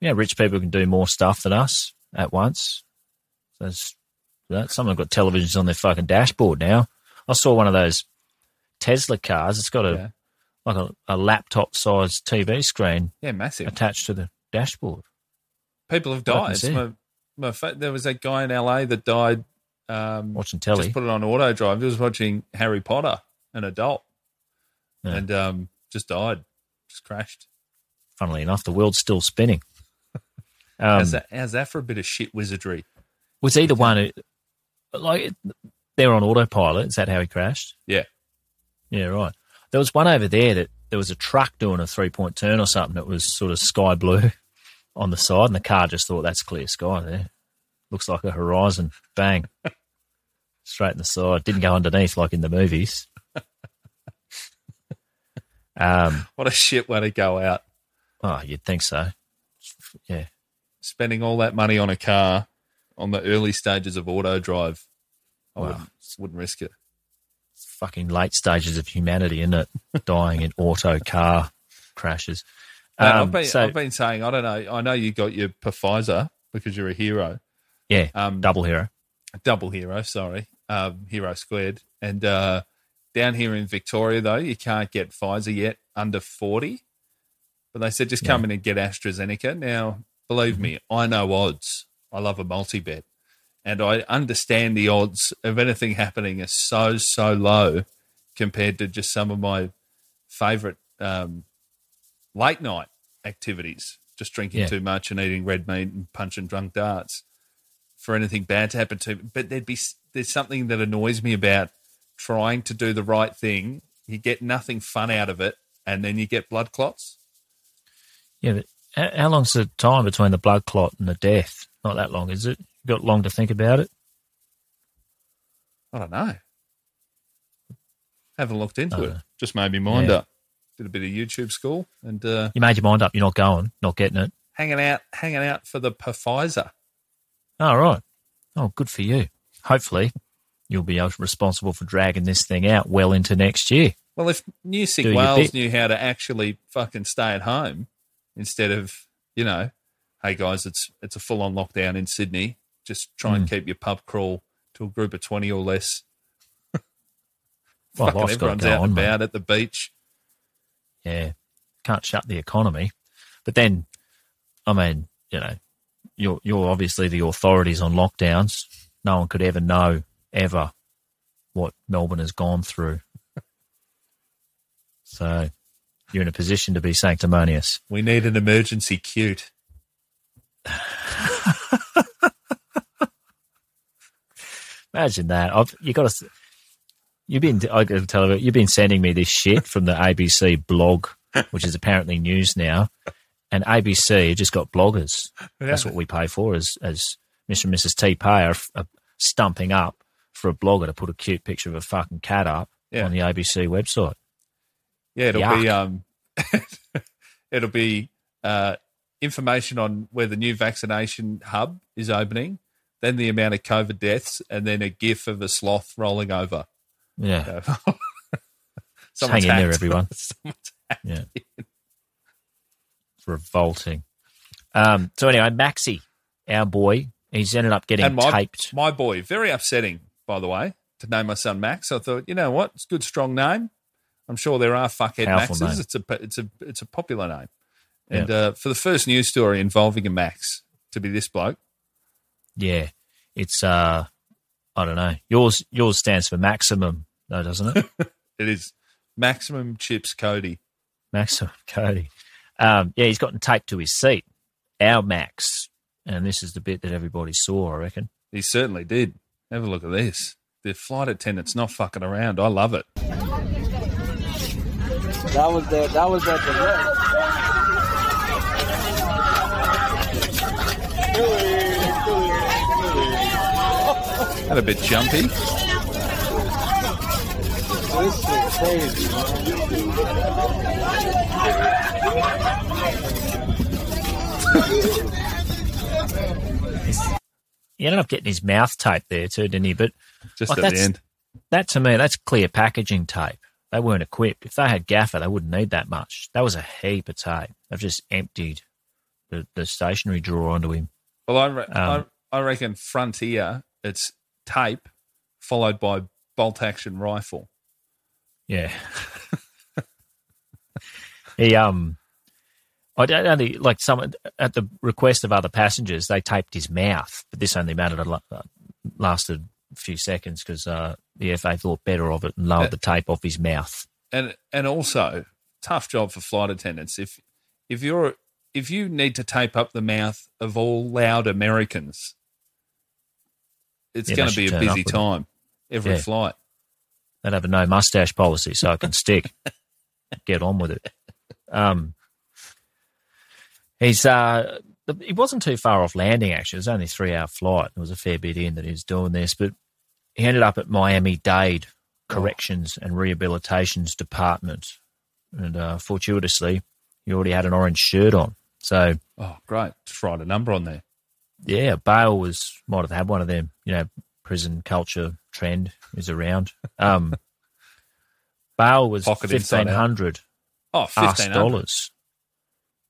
Yeah, rich people can do more stuff than us at once. So there's that. Someone got televisions on their fucking dashboard now. I saw one of those Tesla cars. It's got a Yeah. like a, a laptop sized TV screen Yeah, massive. attached to the dashboard. People have died. My, my fa- there was that guy in LA that died. Um, Watching telly. Just put it on auto drive. He was watching Harry Potter, an adult, Yeah. and um, just died. Just crashed. Funnily enough, the world's still spinning. [LAUGHS] Um, how's, that, how's that for a bit of shit wizardry? Was he the one like, they're on autopilot? Is that how he crashed? Yeah. Yeah, right. There was one over there that there was a truck doing a three point turn or something that was sort of sky blue [LAUGHS] on the side, and the car just thought that's clear sky there. Looks like a horizon. Bang. [LAUGHS] Straight in the side. Didn't go underneath like in the movies. [LAUGHS] um, What a shit way to go out. oh, you'd think so. Yeah. Spending all that money on a car on the early stages of auto drive. I Wow. wouldn't, wouldn't risk it. Fucking late stages of humanity, isn't it? [LAUGHS] Dying in auto car crashes. Um, I've, been, so- I've been saying, I don't know. I know you got your Pfizer because you're a hero. Yeah, Um, double hero. double hero, sorry, um, hero squared. And uh, down here in Victoria, though, you can't get Pfizer yet under 40. But they said just come in and get AstraZeneca. Now, believe me, I know odds. I love a multi bet. And I understand the odds of anything happening are so, so low compared to just some of my favorite um, late night activities, just drinking Yeah. too much and eating red meat and punching drunk darts for anything bad to happen to me. But there'd be there's something that annoys me about trying to do the right thing. You get nothing fun out of it, and then you get blood clots. Yeah, but how, how long's the time between the blood clot and the death? Not that long, is it? You got long to think about it? I don't know. Haven't looked into Uh, it. Just made me mind yeah. up. Did a bit of YouTube school and uh, You made your mind up. You're not going, not getting it. hanging out, hanging out for the Pfizer. Oh, right. Oh, good for you. Hopefully, you'll be responsible for dragging this thing out well into next year. Well, if New South Wales knew how to actually fucking stay at home instead of, you know, hey guys, it's it's a full on lockdown in Sydney. Just try Hmm. and keep your pub crawl to a group of twenty or less. Well, fucking everyone's out on, and mate. about at the beach. Yeah, can't shut the economy. But then, I mean, you know, you're you're obviously the authorities on lockdowns. No one could ever know ever what Melbourne has gone through. so you're in a position to be sanctimonious. We need an emergency cute. [LAUGHS] Imagine that. I've, you got to. You've been. I to tell you, you've been sending me this shit from the ABC blog, which is apparently news now, and ABC just got bloggers. That's what we pay for, as as Mr. and Mrs. T pay are, are stumping up for a blogger to put a cute picture of a fucking cat up Yeah. on the ABC website. Yeah, it'll be um, [LAUGHS] it'll be uh, information on where the new vaccination hub is opening, then the amount of COVID deaths, and then a GIF of a sloth rolling over. Yeah, So- [LAUGHS] Someone's hang [LAUGHS] in there, everyone. Someone's. Yeah. It's revolting. Um, so anyway, Maxi, our boy, he's ended up getting and my, taped. my boy, very upsetting, by the way, to name my son Max. I thought, you know what, it's a good, strong name. I'm sure there are fuckhead Powerful Maxes. name. It's a it's a it's a popular name. And uh, for the first news story involving a Max to be this bloke, Yeah, it's uh, I don't know. Yours yours stands for maximum, though, doesn't it? [LAUGHS] it is maximum chips Cody. maximum Cody. Um, yeah, he's gotten taped to his seat. Our Max, and this is the bit that everybody saw. I reckon. He certainly did. Have a look at this. The flight attendant's not fucking around. I love it. That was the that was the direct. Had a bit jumpy. This is crazy. He ended up getting his mouth taped there too, didn't he? But Just like, at the end. that to me, that's clear packaging tape. They weren't equipped. If they had gaffer, they wouldn't need that much. That was a heap of tape. They've just emptied the, the stationery drawer onto him. Well, I, re- Um, I, I reckon Frontier, it's tape followed by bolt action rifle. Yeah. [LAUGHS] he um, I don't only like some at the request of other passengers, they taped his mouth, but this only mattered uh, lasted a few seconds because uh, the FA thought better of it and lowered Uh, the tape off his mouth. And and also tough job for flight attendants. If if you're if you need to tape up the mouth of all loud Americans, it's Yeah, going to be a busy with it. time every Yeah. flight. They'd have a no mustache policy so I can stick. [LAUGHS] Get on with it. Um, he's uh, he wasn't too far off landing. Actually, it was only a three hour flight. There was a fair bit in that he was doing this, but he ended up at Miami Dade Corrections and Rehabilitations Department, and uh, fortuitously, he already had an orange shirt on. So Oh, great! Just write a number on there. Yeah, Bail was might have had one of them. You know, prison culture trend is around. Um, [LAUGHS] Bail was Pocket inside out. fifteen hundred Oh, fifteen dollars.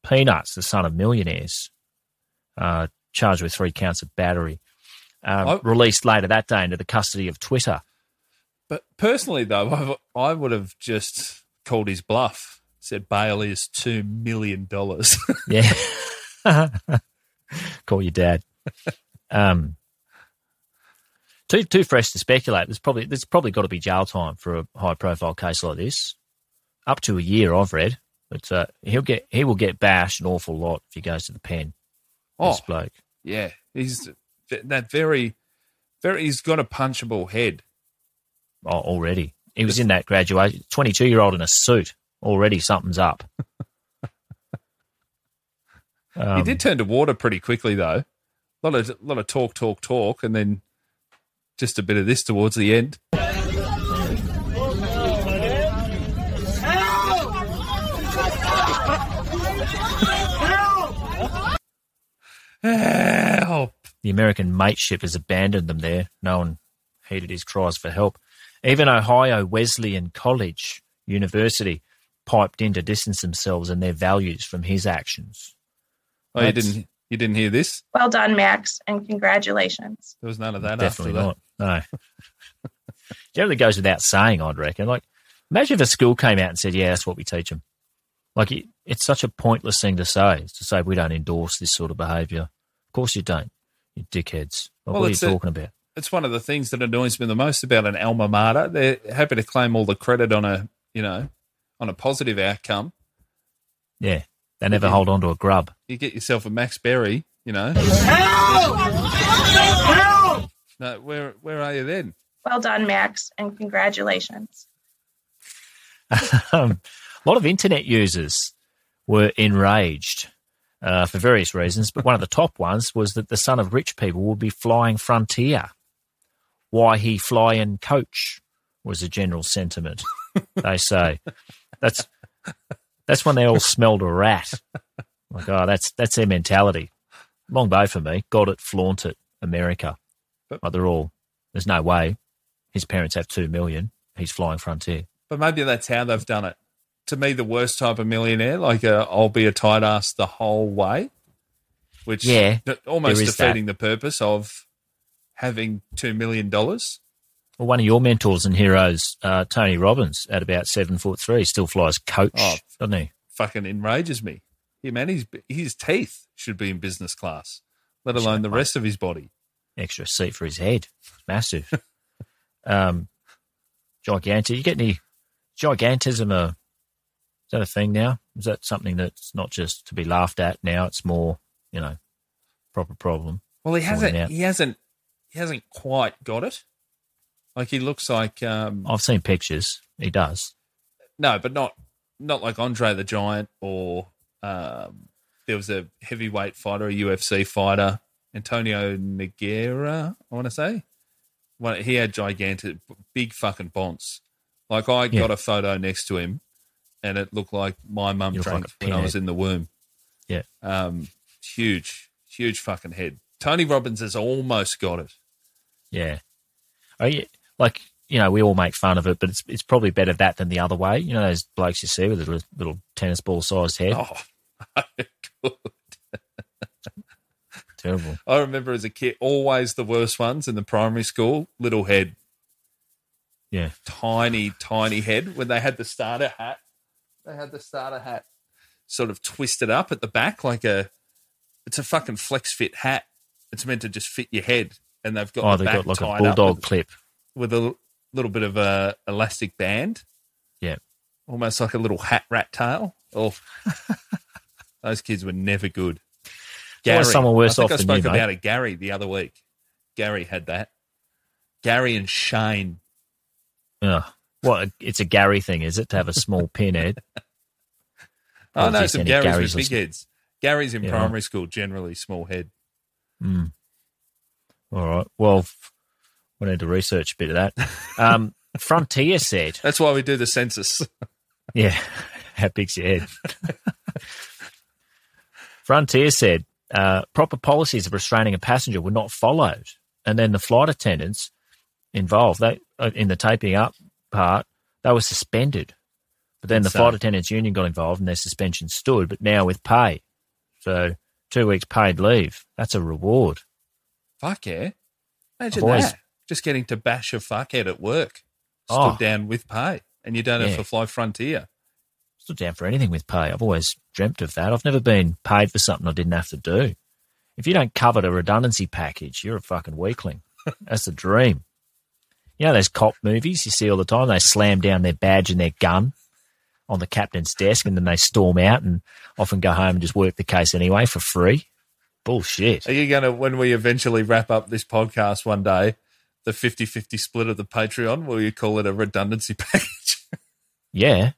Peanuts, the son of millionaires, uh, charged with three counts of battery, um, Oh. released later that day into the custody of Twitter. But personally, though, I, I would have just called his bluff. Said Bail is two million dollars. [LAUGHS] Yeah, [LAUGHS] [LAUGHS] call your dad. Um, too too fresh to speculate. There's probably there's probably got to be jail time for a high profile case like this. Up to a year, I've read. But uh, he'll get he will get bashed an awful lot if he goes to the pen. Oh. This bloke. yeah, he's that very, very. He's got a punchable head. Oh, already. He was in that graduation. Twenty-two year old in a suit. Already something's up. [LAUGHS] he Um, did turn to water pretty quickly, though. A lot of lot of talk, talk, talk, and then just a bit of this towards the end. Help! Help Help. The American mateship has abandoned them there. No one heeded his cries for help. Even Ohio Wesleyan College University piped in to distance themselves and their values from his actions. Oh, you didn't you didn't hear this? Well done, Max, and congratulations. There was none of that Definitely after not. No. [LAUGHS] Generally goes without saying, I'd reckon. Like, imagine if a school came out and said, yeah, that's what we teach them. Like, it, it's such a pointless thing to say, is to say we don't endorse this sort of behaviour. Of course you don't, you dickheads. Like, Well, what are you it's a- talking about? It's one of the things that annoys me the most about an alma mater. They're happy to claim all the credit on a you know on a positive outcome. Yeah, they never hold on to a grub. You get yourself a Max Berry, you know. Help! Help! No, where where are you then? Well done, Max, and congratulations. um, a lot of internet users were enraged uh, for various reasons, but one of the top ones was that the son of rich people would be flying Frontier. Why he fly in coach was the general sentiment. they say that's that's when they all smelled a rat. Like, oh, that's that's their mentality. Long bow for me. Got it, flaunt it, America. But they're all. There's no way. His parents have two million. He's flying Frontier. But maybe that's how they've done it. To me, the worst type of millionaire, like i I'll be a tight ass the whole way, which Yeah, almost defeating the purpose of having two million dollars. Well, one of your mentors and heroes, uh, Tony Robbins, at about seven foot three, still flies coach, Oh. doesn't he? Fucking enrages me. Yeah, man, his his teeth should be in business class, let alone the rest of his body. Extra seat for his head, massive. [LAUGHS] um, gigantic. You get any gigantism? A is that a thing now? Is that something that's not just to be laughed at now? It's more, you know, proper problem. Well, he hasn't. He hasn't. He hasn't quite got it. Like he looks like um, I've seen pictures. He does. no, but not not like Andre the Giant or um, there was a heavyweight fighter, a UFC fighter, Antonio Nogueira. I want to say. Well, he had gigantic, big fucking bonds. Like I Yeah. got a photo next to him, and it looked like my mum You drank like when I was in the womb. Yeah. Um, huge, huge fucking head. Tony Robbins has almost got it. Yeah. Oh, yeah. Like, you know, we all make fun of it, but it's it's probably better that than the other way. You know, those blokes you see with a little, little tennis ball sized head. Oh, [LAUGHS] good. Terrible. I remember as a kid, always the worst ones in the primary school, little head, Yeah. tiny, tiny head. When they had the starter hat, they had the starter hat sort of twisted up at the back like a, it's a fucking flex fit hat. It's meant to just fit your head, and they've got Oh, the they've back got like a bulldog clip. With a little bit of a elastic band, Yeah. almost like a little hat rat tail. Oh, [LAUGHS] Those kids were never good. always someone worse I think off I than spoke you, mate. about it, Gary, the other week. Gary had that. Gary and Shane. Ugh. What? It's a Gary thing, is it, to have a small [LAUGHS] pinhead? I know some Garys Garys with big heads. Gary's in Yeah. primary school, generally small head. Hmm. All right. Well, f- we need to research a bit of that. Um, [LAUGHS] Frontier said, That's why we do the census. yeah, [LAUGHS] how big's your head? Frontier said, uh, proper policies of restraining a passenger were not followed. And then the flight attendants involved they, uh, in the taping up part, they were suspended. But then the So- flight attendants union got involved and their suspension stood, but now with pay. So two weeks paid leave. That's a reward. Fuck yeah. Imagine I've always- that. Just getting to bash a fuckhead at work. Stood Oh. down with pay. And you don't have Yeah. to fly Frontier. stood down for anything with pay. I've always dreamt of that. I've never been paid for something I didn't have to do. If you don't cover the redundancy package, you're a fucking weakling. [LAUGHS] That's the dream. You know those cop movies you see all the time? They slam down their badge and their gun on the captain's desk and then they storm out and often go home and just work the case anyway for free. Bullshit. Are you going to, when we eventually wrap up this podcast one day, the 50 50 split of the Patreon, will you call it a redundancy [LAUGHS] package? Yeah.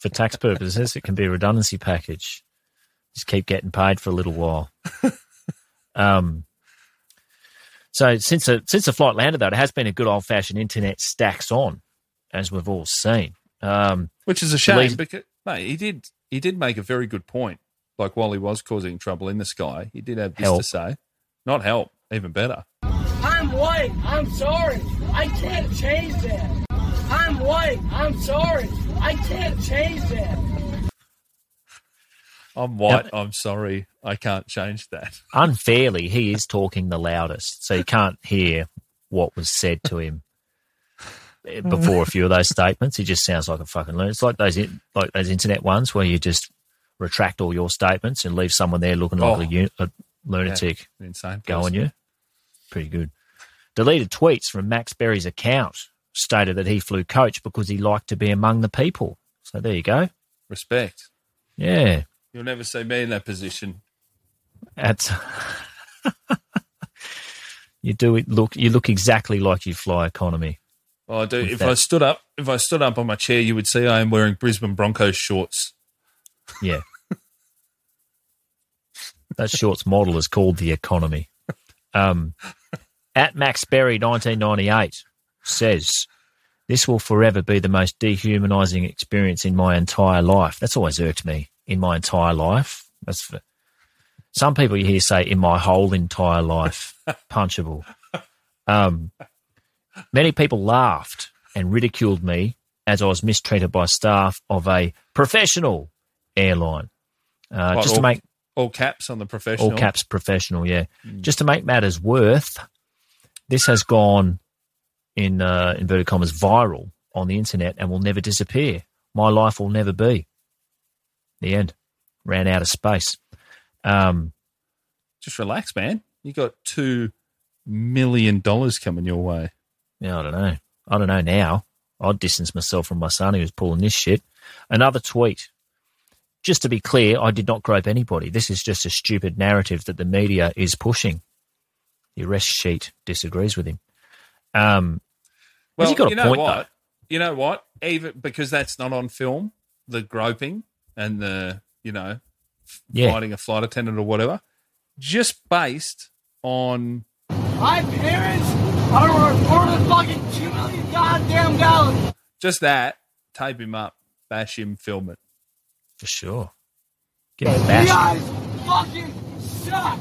For tax purposes, it can be a redundancy package. Just keep getting paid for a little while. um, so since the, since the flight landed, though, it has been a good old fashioned internet stacks on, as we've all seen. Um, Which is a shame Police- because, mate, he did, he did make a very good point. Like while he was causing trouble in the sky, he did have this Help. to say. Not help, even better. I'm white. I'm sorry. I can't change that. I'm white. I'm sorry. I can't change that. I'm white. I'm sorry. I can't change that. [LAUGHS] unfairly, he is talking the loudest, so you can't hear what was said to him [LAUGHS] before a few of those statements. He just sounds like a fucking loon. It's like those like those internet ones where you just retract all your statements and leave someone there looking like Oh. a, a lunatic. Yeah, insane. Go on person. you. Pretty good. Deleted tweets from Max Berry's account stated that he flew coach because he liked to be among the people. So there you go. Respect. Yeah. You'll never see me in that position. That's [LAUGHS] you do it look you look exactly like you fly economy. Well, I do. If that- I stood up, if I stood up on my chair, you would see I am wearing Brisbane Broncos shorts. Yeah. that shorts model is called the economy. Um, at Max Berry 1998 says, This will forever be the most dehumanizing experience in my entire life. That's always irked me. In my entire life. That's for, some people you hear say, In my whole entire life. [LAUGHS] Punchable. Um, many people laughed and ridiculed me as I was mistreated by staff of a professional airline. Uh, just to make all caps on the professional. all caps professional, yeah. Just to make matters worth, this has gone in uh, inverted commas viral on the internet and will never disappear. My life will never be. The end. Ran out of space. Um, Just relax, man. You got two million dollars coming your way. Yeah, I don't know. I don't know now. I'd distance myself from my son who was pulling this shit. Another tweet. Just to be clear, I did not grope anybody. This is just a stupid narrative that the media is pushing. The arrest sheet disagrees with him. Um, Well, he got a you know point, what? though? You know what? Even because that's not on film, the groping and the you know Yeah. fighting a flight attendant or whatever, just based on My parents are worth fucking two million goddamn dollars. just that, tape him up, bash him, film it. For sure. Get him You bashed. guys fucking suck.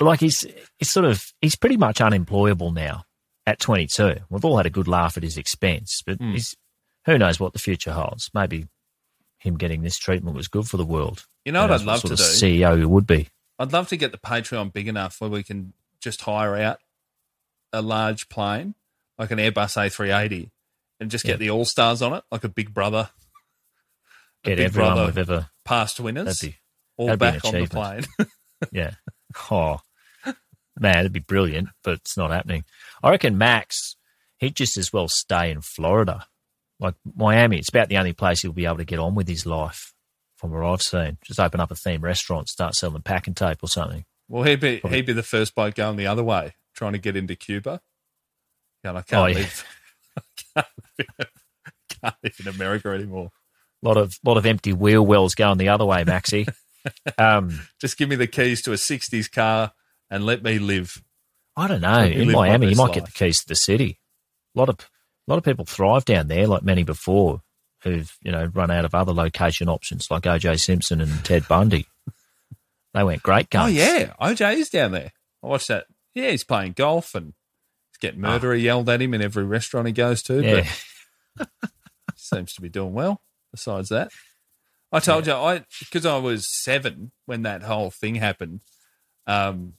But like he's he's sort of he's pretty much unemployable now at 22. We've all had a good laugh at his expense, but Hmm. he's who knows what the future holds. Maybe him getting this treatment was good for the world. You know what I'd love to do? CEO he would be. I'd love to get the Patreon big enough where we can just hire out a large plane, like an Airbus A380, and just get Yeah. the All Stars on it, like a Big Brother. a Get Big everyone Brother we've ever past winners, That'd be- all that'd an back on the plane. [LAUGHS] yeah. Oh man, it'd be brilliant, but it's not happening. I reckon Max, he'd just as well stay in Florida. Like Miami, it's about the only place he'll be able to get on with his life from what I've seen. Just open up a theme restaurant, start selling pack and tape or something. Well, he'd be Probably. he'd be the first bloke going the other way, trying to get into Cuba. Yeah, I can't Oh, yeah. [LAUGHS] I can't live, can't live in America anymore. A lot of lot of empty wheel wells going the other way, Maxi. [LAUGHS] um, Just give me the keys to a '60s car and let me live. I don't know. In Miami, you might get the keys to the city. A lot of a lot of people thrive down there, like many before, who've you know run out of other location options, like OJ Simpson and Ted Bundy. They went great guns. Oh yeah, OJ is down there. I watched that. Yeah, he's playing golf and he's getting murderer yelled at him in every restaurant he goes to. yeah. [LAUGHS] But seems to be doing well. Besides that, I told you I because I was seven when that whole thing happened. Um,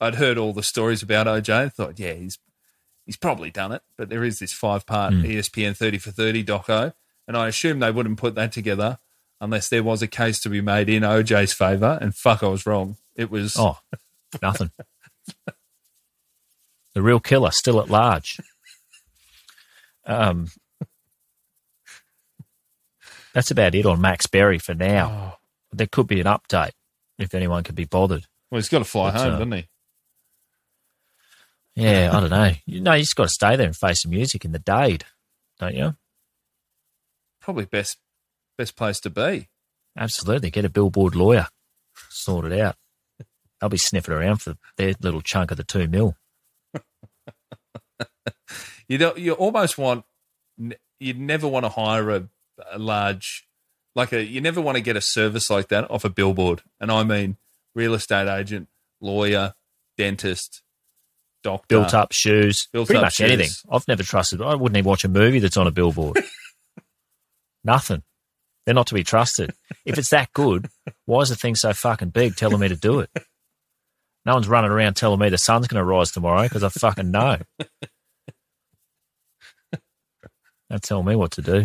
I'd heard all the stories about OJ. and thought, yeah, he's he's probably done it. But there is this five part Hmm. ESPN thirty for thirty doco, and I assumed they wouldn't put that together unless there was a case to be made in OJ's favour. And fuck, I was wrong. It was Oh, nothing. the real killer still at large. Um, that's about it on Max Berry for now. Oh. There could be an update if anyone could be bothered. well, he's got to fly But, home, uh, doesn't he? Yeah, I don't know. You know, you just got to stay there and face the music in the Dade, don't you? Probably best best place to be. Absolutely. Get a billboard lawyer, sort it out. They'll be sniffing around for their little chunk of the two mil. [LAUGHS] You don't. You almost want. You'd never want to hire a, a large, like a. You never want to get a service like that off a billboard, and I mean real estate agent, lawyer, dentist, doctor. built up shoes, Built pretty up much shoes. anything. I've never trusted. I wouldn't even watch a movie that's on a billboard. [LAUGHS] Nothing. They're not to be trusted. If it's that good, why is the thing so fucking big telling me to do it? No one's running around telling me the sun's going to rise tomorrow because I fucking know. Don't tell me what to do.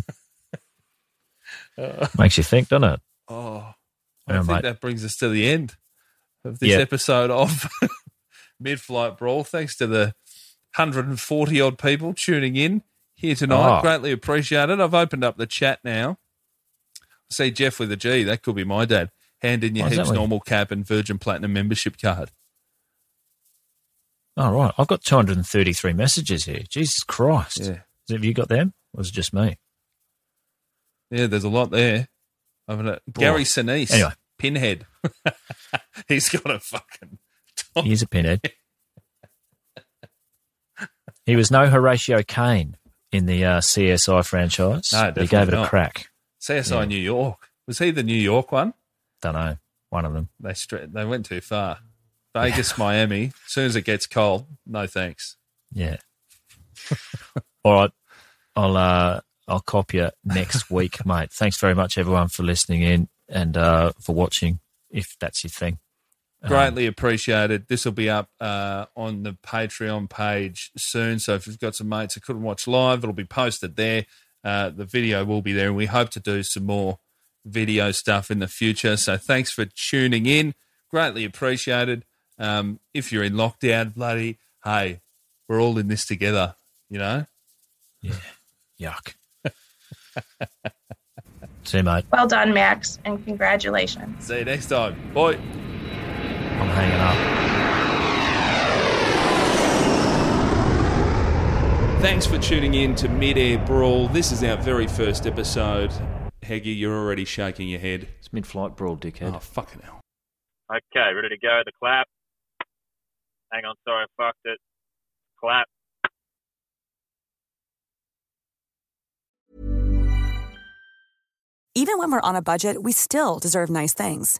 [LAUGHS] Makes you think, doesn't it? Oh, I think mate. that brings us to the end of this Yeah. episode of Mid Flight Brawl. Thanks to the 140 odd people tuning in here tonight. Oh. Greatly appreciated. I've opened up the chat now. I see Jeff with a G. That could be my dad. Hand in your Oh, heaps normal cap and Virgin Platinum membership card. All right. I've got 233 messages here. Jesus Christ. Yeah. Have you got them? Or is it just me? Yeah, there's a lot there. I've got a- Gary Sinise. Anyway. Pinhead. [LAUGHS] He's got a fucking. [LAUGHS] He's a pinhead. [LAUGHS] he was no Horatio Kane in the uh, CSI franchise. No, but he gave it definitely a crack. CSI Yeah. New York. Was he the New York one? Don't know. One of them. They stra- they went too far. Vegas, [LAUGHS] Miami. As soon as it gets cold, no thanks. Yeah. All right. I'll uh, I'll copy you next week, mate. Thanks very much, everyone, for listening in and uh, for watching. If that's your thing. Um, Greatly appreciated. This will be up uh, on the Patreon page soon. So if you've got some mates that couldn't watch live, it'll be posted there. Uh, the video will be there, and we hope to do some more video stuff in the future. So thanks for tuning in. Greatly appreciated. Um, if you're in lockdown, bloody hey, we're all in this together. You know. Yeah. Yuck. [LAUGHS] See you, mate. Well done, Max, and congratulations. See you next time. Bye. I'm hanging up. Thanks for tuning in to Mid-Air Brawl. This is our very first episode. Heggy, you're already shaking your head. It's mid-flight brawl, dickhead. Oh, fucking hell. Okay, ready to go. The clap. Hang on, sorry, I fucked it. Clap. Even when we're on a budget, we still deserve nice things.